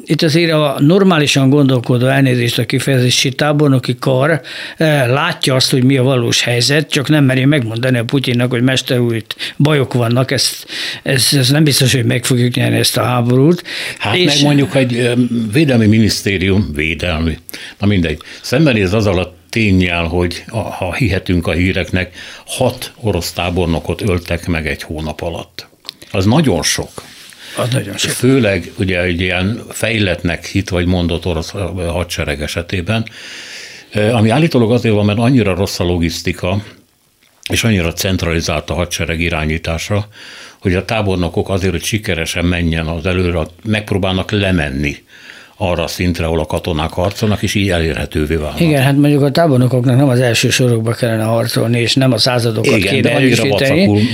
itt azért a normálisan gondolkodó elnézést a kifejezési tábornoki kar eh, látja azt, hogy mi a valós helyzet, csak nem meri megmondani a Putyinnak, hogy mester úr, itt bajok vannak, ezt, ez, ez nem biztos, hogy meg fogjuk nyerni ezt a háborút. Hát és... meg mondjuk egy védelmi minisztérium, védelmi, na mindegy, szembenéz az alatt tényjel, hogy ha hihetünk a híreknek, hat orosz tábornokot öltek meg egy hónap alatt. Az nagyon sok. Az nagyon sok. Főleg ugye egy ilyen fejletnek hit vagy mondott orosz hadsereg esetében, ami állítólag azért van, mert annyira rossz a logisztika, és annyira centralizált a hadsereg irányítása, hogy a tábornokok azért, hogy sikeresen menjen az előre, megpróbálnak lemenni arra a szintre, ahol a katonák harcolnak, és így elérhetővé válnak. Igen, hát mondjuk a tábornokoknak nem az első sorokba kellene harcolni, és nem a századokat Igen, kéne de annyira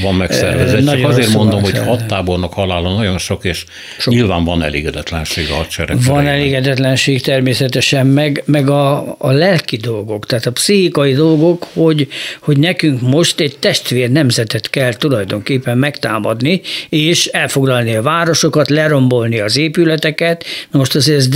van megszervezve. Csak azért mondom, hogy hat tábornok halála nagyon sok, és sok. nyilván van elégedetlenség a hadsereg. Van elégedetlenség természetesen, meg, meg a, a lelki dolgok, tehát a pszichikai dolgok, hogy, hogy nekünk most egy testvér nemzetet kell tulajdonképpen megtámadni, és elfoglalni a városokat, lerombolni az épületeket. Na most azért ez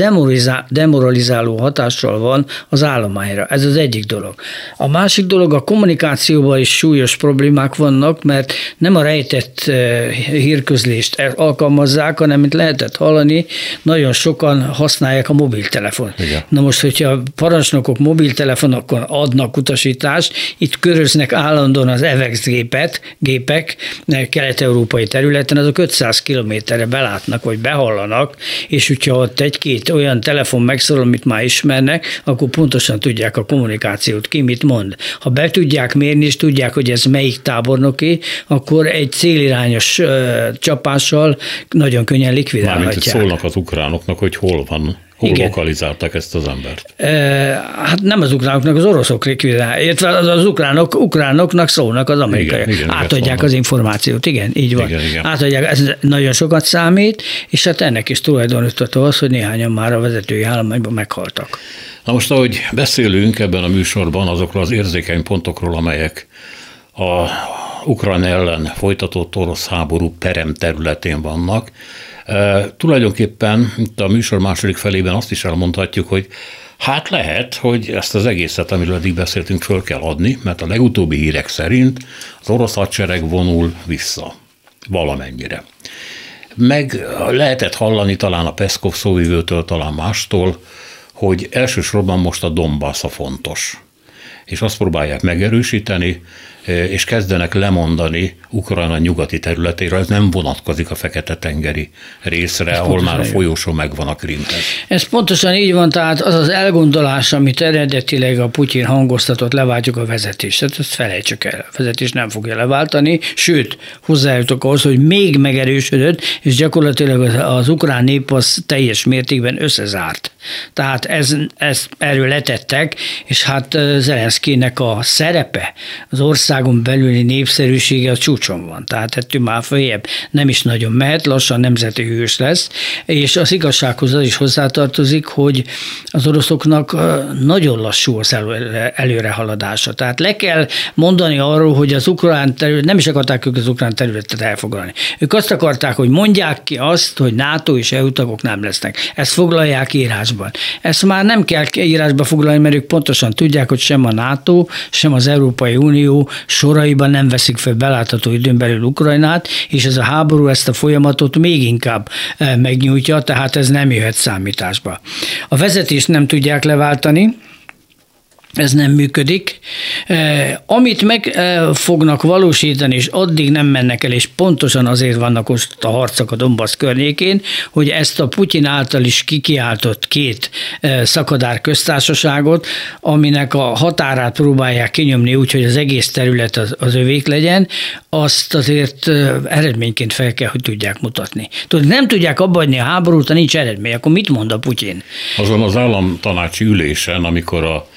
demoralizáló hatással van az állományra. Ez az egyik dolog. A másik dolog, a kommunikációban is súlyos problémák vannak, mert nem a rejtett eh, hírközlést alkalmazzák, hanem, mint lehetett hallani, nagyon sokan használják a mobiltelefon. Igen. Na most, hogyha parancsnokok mobiltelefonokon adnak utasítást, itt köröznek állandóan az EVEX gépet, gépek eh, kelet-európai területen, azok 500 kilométerre belátnak, vagy behallanak, és hogyha ott egy-két két olyan telefon megszólal, amit már ismernek, akkor pontosan tudják a kommunikációt, ki mit mond. Ha be tudják mérni, és tudják, hogy ez melyik tábornoki, akkor egy célirányos ö, csapással nagyon könnyen likvidálhatják. Mármint, szólnak az ukránoknak, hogy hol van Hol Igen. lokalizálták ezt az embert? E, hát nem az ukránoknak, az oroszok likvidálják, illetve az, az ukránok, ukránoknak szólnak az amerikaiak. Igen, igen, Átadják az információt, igen, így van. Igen, igen. Átadják, ez nagyon sokat számít, és hát ennek is tulajdonítható az, hogy néhányan már a vezetői állományban meghaltak. Na most, ahogy beszélünk ebben a műsorban azokról az érzékeny pontokról, amelyek a Ukrán ellen folytatott orosz háború perem területén vannak, Tulajdonképpen itt a műsor második felében azt is elmondhatjuk, hogy Hát lehet, hogy ezt az egészet, amiről eddig beszéltünk, föl kell adni, mert a legutóbbi hírek szerint az orosz hadsereg vonul vissza valamennyire. Meg lehetett hallani talán a Peszkov szóvivőtől, talán mástól, hogy elsősorban most a Donbass a fontos. És azt próbálják megerősíteni, és kezdenek lemondani Ukrajna nyugati területéről, ez nem vonatkozik a Fekete-tengeri részre, ez ahol már a folyósó megvan a Krimhez. Ez pontosan így van, tehát az az elgondolás, amit eredetileg a Putyin hangoztatott, leváltjuk a vezetést. Tehát ezt felejtsük el. A vezetés nem fogja leváltani, sőt, hozzájutok ahhoz, hogy még megerősödött, és gyakorlatilag az, az ukrán nép az teljes mértékben összezárt. Tehát ez, ez, erről letettek, és hát Zelenszkinek a szerepe az ország országon belüli népszerűsége a csúcson van. Tehát ettől már följebb nem is nagyon mehet, lassan nemzeti hős lesz, és az igazsághoz az is hozzátartozik, hogy az oroszoknak nagyon lassú az előrehaladása. Tehát le kell mondani arról, hogy az ukrán terület, nem is akarták ők az ukrán területet elfoglalni. Ők azt akarták, hogy mondják ki azt, hogy NATO és EU tagok nem lesznek. Ezt foglalják írásban. Ezt már nem kell írásba foglalni, mert ők pontosan tudják, hogy sem a NATO, sem az Európai Unió soraiban nem veszik fel belátható időn belül Ukrajnát, és ez a háború ezt a folyamatot még inkább eh, megnyújtja, tehát ez nem jöhet számításba. A vezetést nem tudják leváltani, ez nem működik. Amit meg fognak valósítani, és addig nem mennek el, és pontosan azért vannak ott a harcok a Donbass környékén, hogy ezt a Putyin által is kikiáltott két szakadár köztársaságot, aminek a határát próbálják kinyomni úgy, hogy az egész terület az, az övék legyen, azt azért eredményként fel kell, hogy tudják mutatni. Tudod, nem tudják abbaadni a háborút, ha nincs eredmény, akkor mit mond a Putyin? Azon az államtanácsi ülésen, amikor a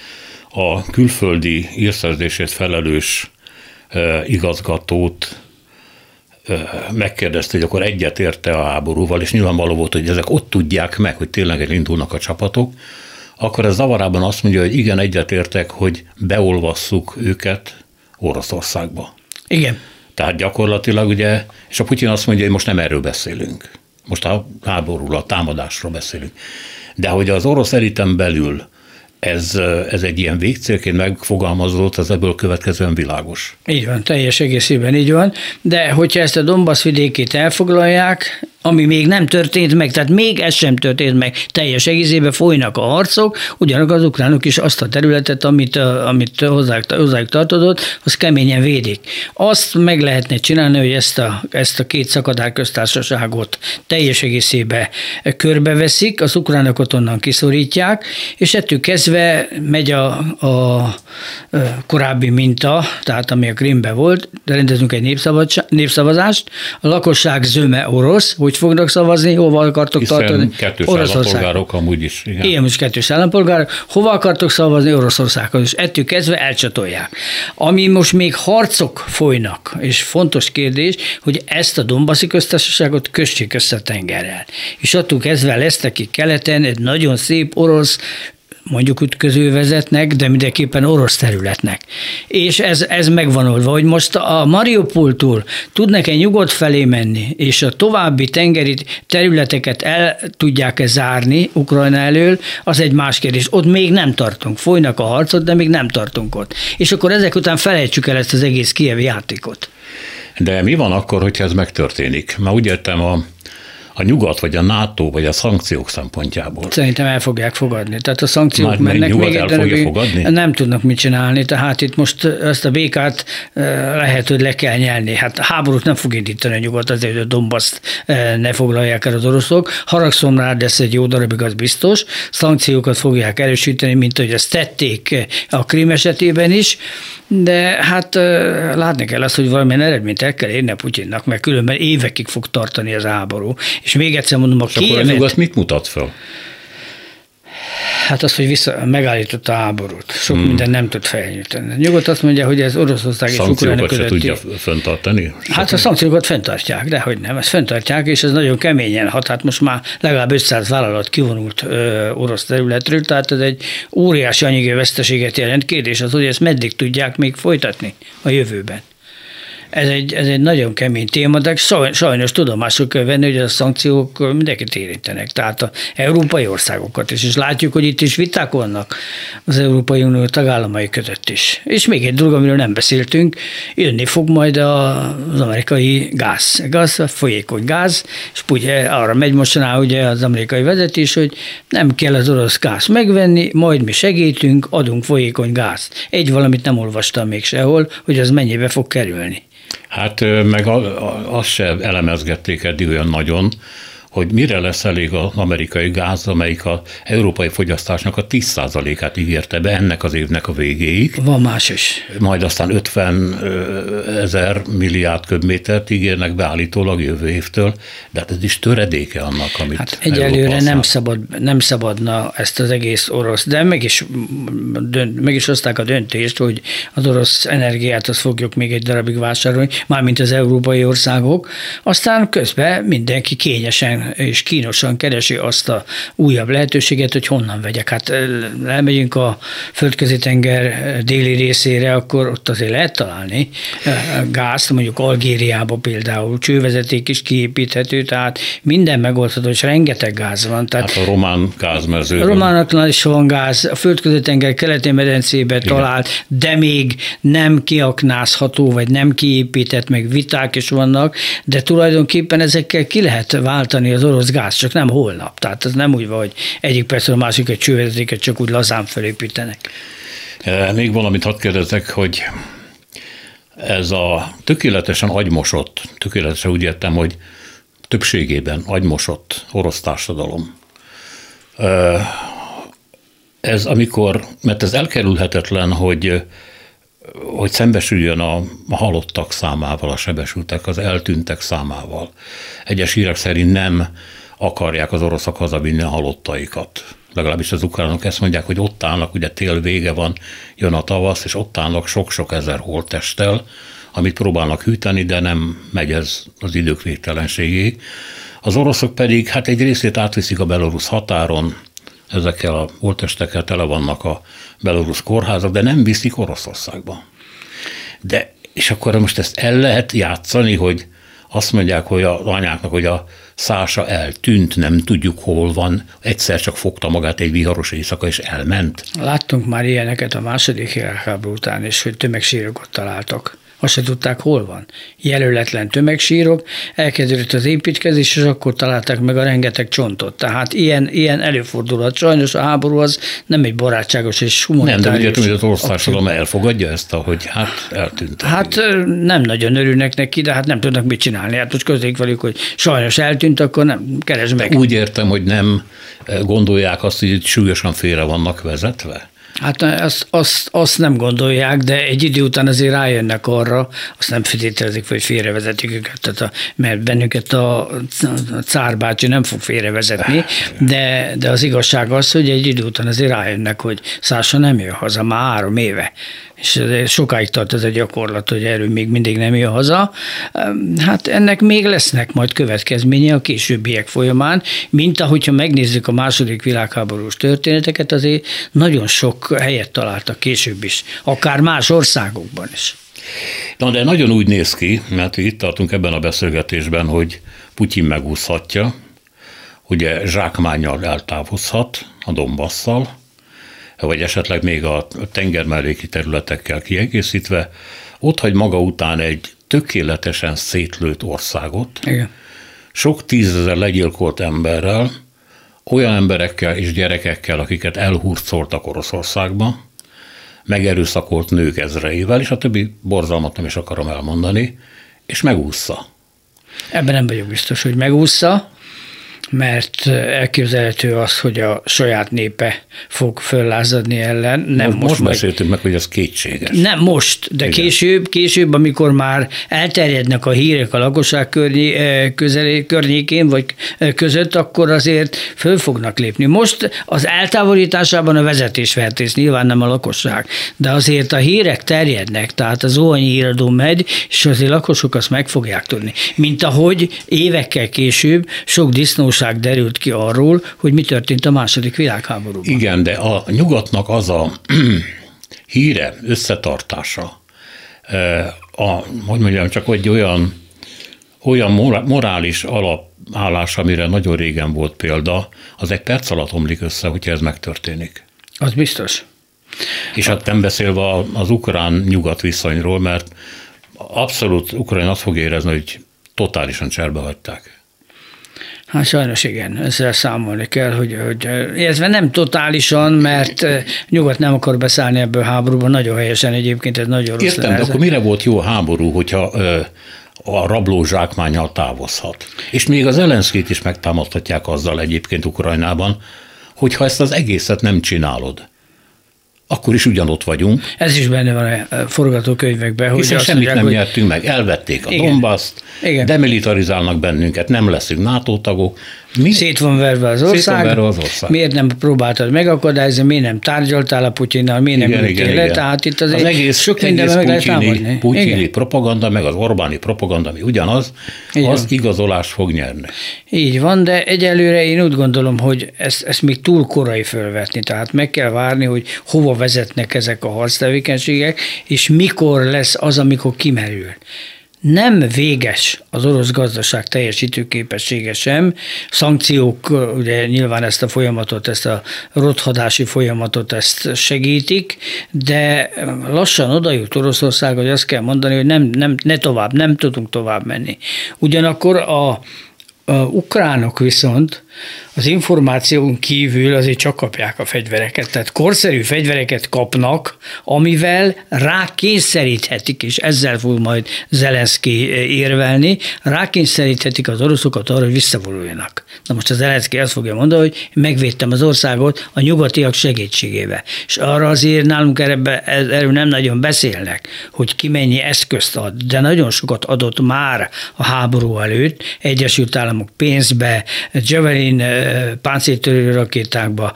a külföldi írszerzését felelős igazgatót megkérdezte, hogy akkor egyet érte a háborúval, és nyilvánvaló volt, hogy ezek ott tudják meg, hogy tényleg elindulnak a csapatok, akkor ez zavarában azt mondja, hogy igen, egyetértek, hogy beolvasszuk őket Oroszországba. Igen. Tehát gyakorlatilag ugye, és a Putyin azt mondja, hogy most nem erről beszélünk. Most a háborúról, a támadásról beszélünk. De hogy az orosz eliten belül ez, ez egy ilyen végcélként megfogalmazódott, az ebből következően világos. Így van, teljes egészében így van, de hogyha ezt a Donbass vidékét elfoglalják, ami még nem történt meg, tehát még ez sem történt meg, teljes egészében folynak a harcok, ugyanakkor az ukránok is azt a területet, amit, amit hozzájuk, hozzájuk tartodott, az keményen védik. Azt meg lehetne csinálni, hogy ezt a, ezt a két szakadár köztársaságot teljes egészében körbeveszik, az ukránokat onnan kiszorítják, és ettől kezdve megy a, a korábbi minta, tehát ami a Krimben volt, de rendezünk egy népszavazást, a lakosság zöme orosz, fognak szavazni, hova akartok Hiszen tartani? kettős állampolgárok amúgy is. Igen, igen most kettős állampolgárok. Hova akartok szavazni? Oroszországhoz. És ettől kezdve elcsatolják. Ami most még harcok folynak, és fontos kérdés, hogy ezt a Dombaszi köztársaságot kössék össze tengerrel. És attól kezdve lesz neki keleten egy nagyon szép orosz mondjuk ütköző vezetnek, de mindenképpen orosz területnek. És ez, ez megvan oldva, hogy most a Mariupoltól tudnak-e nyugodt felé menni, és a további tengeri területeket el tudják-e zárni Ukrajna elől, az egy más kérdés. Ott még nem tartunk. Folynak a harcot, de még nem tartunk ott. És akkor ezek után felejtsük el ezt az egész kievi játékot. De mi van akkor, hogyha ez megtörténik? Már úgy értem, a a nyugat, vagy a NATO, vagy a szankciók szempontjából? Szerintem el fogják fogadni. Tehát a szankciók Már mennek még el fogja fogadni? Nem tudnak mit csinálni, tehát itt most ezt a békát lehet, hogy le kell nyelni. Hát háborút nem fog indítani a nyugat azért, hogy a Dombaszt ne foglalják el az oroszok. Haragszom rá, de ez egy jó darabig, az biztos. Szankciókat fogják erősíteni, mint hogy ezt tették a Krim esetében is, de hát látni kell azt, hogy valamilyen eredményt el kell érni a Putyinnak, mert különben évekig fog tartani az háború. És még egyszer mondom, a És akkor a nyugat mit mutat fel? Hát az, hogy vissza, megállította a háborút. Sok hmm. minden nem tud felnyújtani. Nyugodt azt mondja, hogy ez Oroszország és Ukrajna közötti... tudja fenntartani? Hát a szankciókat fenntartják, de hogy nem, ezt fenntartják, és ez nagyon keményen hat. Hát most már legalább 500 vállalat kivonult ö, orosz területről, tehát ez egy óriási anyagi veszteséget jelent. Kérdés az, hogy ezt meddig tudják még folytatni a jövőben ez egy, ez egy nagyon kemény téma, de sajnos tudomásul kell venni, hogy a szankciók mindenkit érintenek, tehát az európai országokat is, és látjuk, hogy itt is viták vannak az Európai Unió tagállamai között is. És még egy dolog, amiről nem beszéltünk, jönni fog majd az amerikai gáz, gáz, folyékony gáz, és ugye arra megy mostaná ugye az amerikai vezetés, hogy nem kell az orosz gáz megvenni, majd mi segítünk, adunk folyékony gázt. Egy valamit nem olvastam még sehol, hogy az mennyibe fog kerülni. Hát meg azt se elemezgették eddig olyan nagyon, hogy mire lesz elég az amerikai gáz, amelyik az európai fogyasztásnak a 10%-át ígérte be ennek az évnek a végéig. Van más is. Majd aztán 50 ezer milliárd köbmétert ígérnek be állítólag jövő évtől, de hát ez is töredéke annak, amit Hát egyelőre nem, szabad, nem szabadna ezt az egész orosz, de meg is, dönt, meg is hozták a döntést, hogy az orosz energiát azt fogjuk még egy darabig vásárolni, mármint az európai országok, aztán közben mindenki kényesen és kínosan keresi azt a újabb lehetőséget, hogy honnan vegyek. Hát elmegyünk a földközi tenger déli részére, akkor ott azért lehet találni gázt, mondjuk Algériába például csővezeték is kiépíthető, tehát minden megoldható, és rengeteg gáz van. Tehát hát a román gázmező. A románoknál is van gáz, a földközi tenger keleti medencébe talált, de még nem kiaknázható, vagy nem kiépített, meg viták is vannak, de tulajdonképpen ezekkel ki lehet váltani az orosz gáz, csak nem holnap. Tehát ez nem úgy van, hogy egyik percről a másik egy csővezetéket csak úgy lazán felépítenek. E, még valamit hadd kérdezzek, hogy ez a tökéletesen agymosott, tökéletesen úgy értem, hogy többségében agymosott orosz társadalom. E, ez amikor, mert ez elkerülhetetlen, hogy hogy szembesüljön a, a halottak számával, a sebesültek, az eltűntek számával. Egyes hírek szerint nem akarják az oroszok hazavinni a halottaikat. Legalábbis az ukránok ezt mondják, hogy ott állnak, ugye tél vége van, jön a tavasz, és ott állnak sok-sok ezer holttesttel, amit próbálnak hűteni, de nem megy ez az idők végtelenségig. Az oroszok pedig hát egy részét átviszik a belorusz határon, ezekkel a holtestekkel tele vannak a belorusz kórházak, de nem viszik Oroszországba. De, és akkor most ezt el lehet játszani, hogy azt mondják, hogy az anyáknak, hogy a szása eltűnt, nem tudjuk hol van, egyszer csak fogta magát egy viharos éjszaka, és elment. Láttunk már ilyeneket a második világháború után is, hogy tömegsírokat találtak azt se tudták, hol van. Jelöletlen tömegsírok, elkezdődött az építkezés, és akkor találták meg a rengeteg csontot. Tehát ilyen, ilyen előfordulhat. Sajnos a háború az nem egy barátságos és humanitárius. Nem, de ugye hogy az országtársadalom elfogadja ezt, hogy hát eltűnt. Hát nem nagyon örülnek neki, de hát nem tudnak mit csinálni. Hát most közék velük, hogy sajnos eltűnt, akkor nem keresd meg. Úgy értem, hogy nem gondolják azt, hogy súlyosan félre vannak vezetve? Hát azt, azt, azt nem gondolják, de egy idő után azért rájönnek arra, azt nem feltételezik, hogy félrevezetik őket, tehát a, mert bennünket a, a cárbácsi nem fog félrevezetni, de, de az igazság az, hogy egy idő után azért rájönnek, hogy Szása nem jön haza már három éve és sokáig tart ez a gyakorlat, hogy erről még mindig nem jön haza. Hát ennek még lesznek majd következménye a későbbiek folyamán, mint ahogyha megnézzük a második világháborús történeteket, azért nagyon sok helyet találtak később is, akár más országokban is. Na de nagyon úgy néz ki, mert itt tartunk ebben a beszélgetésben, hogy Putyin megúszhatja, ugye zsákmányjal eltávozhat a Dombasszal, vagy esetleg még a tengermelléki területekkel kiegészítve, ott hagy maga után egy tökéletesen szétlőtt országot, Igen. sok tízezer legyilkolt emberrel, olyan emberekkel és gyerekekkel, akiket elhurcoltak Oroszországba, megerőszakolt nők ezreivel, és a többi borzalmat nem is akarom elmondani, és megúszza. Ebben nem vagyok biztos, hogy megúszza mert elképzelhető az, hogy a saját népe fog föllázadni ellen. Nem most, most beszéltünk meg, hogy ez kétséges. Nem most, de Igen. később, később, amikor már elterjednek a hírek a lakosság környé, közelé, környékén, vagy között, akkor azért föl fognak lépni. Most az eltávolításában a vezetés vett részt, nyilván nem a lakosság, de azért a hírek terjednek, tehát az óhanyi híradó megy, és azért lakosok azt meg fogják tudni. Mint ahogy évekkel később sok disznós valóság derült ki arról, hogy mi történt a második világháborúban. Igen, de a nyugatnak az a híre, összetartása, eh, a, hogy mondjam, csak egy olyan, olyan morális alapállás, amire nagyon régen volt példa, az egy perc alatt omlik össze, hogyha ez megtörténik. Az biztos. És hát nem beszélve az ukrán-nyugat viszonyról, mert abszolút Ukrajna azt fog érezni, hogy totálisan cserbe hagyták. Hát sajnos igen, ezzel számolni kell, hogy, hogy ez nem totálisan, mert nyugat nem akar beszállni ebből a háborúban, nagyon helyesen egyébként ez nagyon rossz Értem, de akkor mire volt jó a háború, hogyha ö, a rabló zsákmányal távozhat? És még az Elenszkét is megtámadhatják azzal egyébként Ukrajnában, hogyha ezt az egészet nem csinálod akkor is ugyanott vagyunk. Ez is benne van a forgatókönyvekben. Hogy Hiszen semmit mondják, nem hogy... nyertünk meg, elvették a Donbass-t, demilitarizálnak bennünket, nem leszünk NATO tagok, mi? Szét van verve az ország. Verve az ország. Miért nem próbáltad megakadályozni, miért nem tárgyaltál a Putyinnal, miért nem ültél le? Tehát itt az, az egész, sok minden meg lehet támadni. Putyini propaganda, meg az Orbáni propaganda, ami ugyanaz, Igen. az igazolást fog nyerni. Így van, de egyelőre én úgy gondolom, hogy ezt, ezt még túl korai fölvetni. Tehát meg kell várni, hogy hova vezetnek ezek a harctevékenységek, és mikor lesz az, amikor kimerül nem véges az orosz gazdaság teljesítő képessége sem. Szankciók ugye nyilván ezt a folyamatot, ezt a rothadási folyamatot ezt segítik, de lassan oda jut Oroszország, hogy azt kell mondani, hogy nem, nem, ne tovább, nem tudunk tovább menni. Ugyanakkor a, a ukránok viszont az információn kívül azért csak kapják a fegyvereket. Tehát korszerű fegyvereket kapnak, amivel rákényszeríthetik, és ezzel fog majd Zelenszky érvelni, rákényszeríthetik az oroszokat arra, hogy visszavonuljanak. Na most az Zelenszky azt fogja mondani, hogy megvédtem az országot a nyugatiak segítségével. És arra azért nálunk erre, erről nem nagyon beszélnek, hogy ki mennyi eszközt ad, de nagyon sokat adott már a háború előtt, Egyesült Államok pénzbe, Javelin Javelin páncéltörő rakétákba,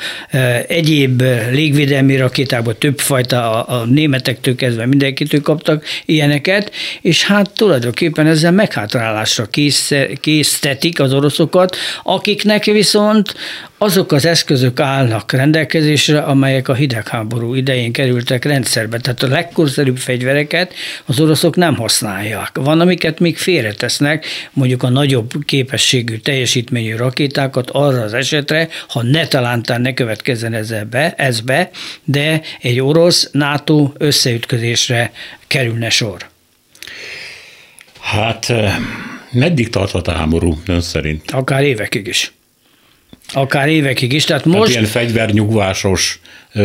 egyéb légvédelmi rakétákba többfajta a, a németektől kezdve mindenkitől kaptak ilyeneket, és hát tulajdonképpen ezzel meghátrálásra kész, késztetik az oroszokat, akiknek viszont azok az eszközök állnak rendelkezésre, amelyek a hidegháború idején kerültek rendszerbe. Tehát a legkorszerűbb fegyvereket az oroszok nem használják. Van, amiket még félretesznek, mondjuk a nagyobb képességű, teljesítményű rakétákat arra az esetre, ha ne talántán ne következzen ezzel be, ez be, de egy orosz-NATO összeütközésre kerülne sor. Hát eh, meddig tarthat a háború ön szerint? Akár évekig is. Akár évekig is. Tehát most... Hát ilyen fegyvernyugvásos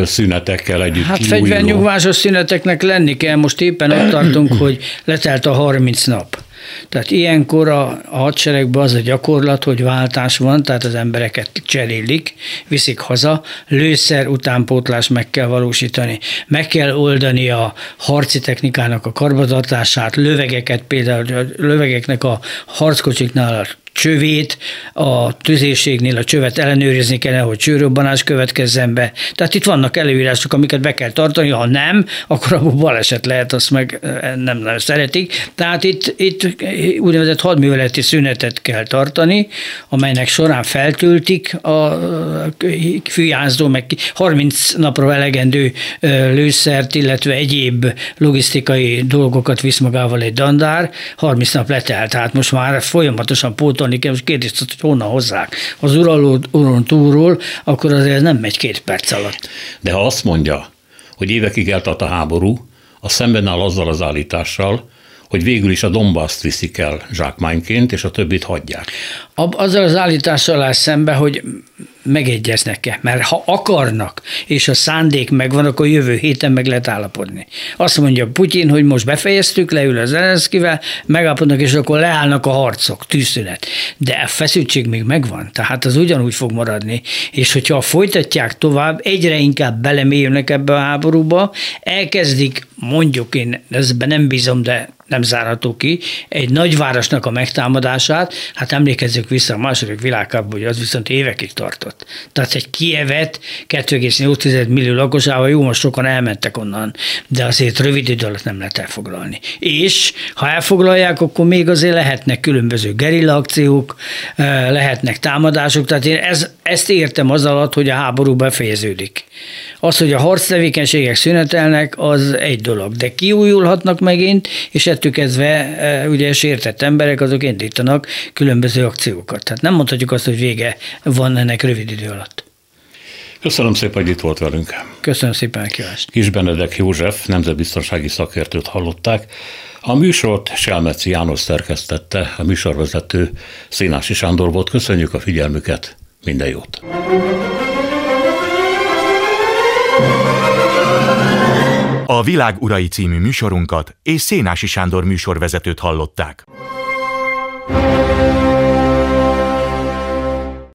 szünetekkel együtt Hát fegyvernyugvásos szüneteknek lenni kell. Most éppen ott tartunk, hogy letelt a 30 nap. Tehát ilyenkor a, a hadseregben az a gyakorlat, hogy váltás van, tehát az embereket cserélik, viszik haza, lőszer utánpótlás meg kell valósítani. Meg kell oldani a harci technikának a karbantartását, lövegeket, például a lövegeknek a harckocsiknál a csövét, a tüzérségnél a csövet ellenőrizni kell, hogy csőrobbanás következzen be. Tehát itt vannak előírások, amiket be kell tartani, ha nem, akkor abból baleset lehet, azt meg nem nagyon szeretik. Tehát itt, itt úgynevezett hadműveleti szünetet kell tartani, amelynek során feltöltik a fűjázdó, meg 30 napra elegendő lőszert, illetve egyéb logisztikai dolgokat visz magával egy dandár, 30 nap letelt, tehát most már folyamatosan pótol mondani kell, most kérdést, hogy honnan hozzák az uralon túlról, akkor azért nem megy két perc alatt. De ha azt mondja, hogy évekig eltart a háború, a szemben áll azzal az állítással, hogy végül is a Dombaszt viszik el zsákmányként, és a többit hagyják. Azzal az állítással áll szembe, hogy megegyeznek-e, mert ha akarnak, és a szándék megvan, akkor jövő héten meg lehet állapodni. Azt mondja Putyin, hogy most befejeztük, leül az Zelenszkivel, megállapodnak, és akkor leállnak a harcok, tűzszünet. De a feszültség még megvan, tehát az ugyanúgy fog maradni, és hogyha folytatják tovább, egyre inkább belemélyülnek ebbe a háborúba, elkezdik, mondjuk én, ezben nem bízom, de nem zárható ki, egy nagyvárosnak a megtámadását, hát emlékezzük vissza a második világháború, hogy az viszont évekig tartott. Tehát egy Kievet 2,8 millió lakosával, jó, most sokan elmentek onnan, de azért rövid idő alatt nem lehet elfoglalni. És ha elfoglalják, akkor még azért lehetnek különböző gerilla akciók, eh, lehetnek támadások, tehát én ez, ezt értem az alatt, hogy a háború befejeződik. Az, hogy a harc tevékenységek szünetelnek, az egy dolog, de kiújulhatnak megint, és ettől kezdve e, ugye sértett emberek azok indítanak különböző akciókat. Tehát nem mondhatjuk azt, hogy vége van ennek rövid idő alatt. Köszönöm szépen, hogy itt volt velünk. Köszönöm szépen a kívást. Kis Benedek József, nemzetbiztonsági szakértőt hallották. A műsort Selmeci János szerkesztette, a műsorvezető Színási Sándor volt. Köszönjük a figyelmüket, minden jót! A Világ Urai című műsorunkat és Szénási Sándor műsorvezetőt hallották.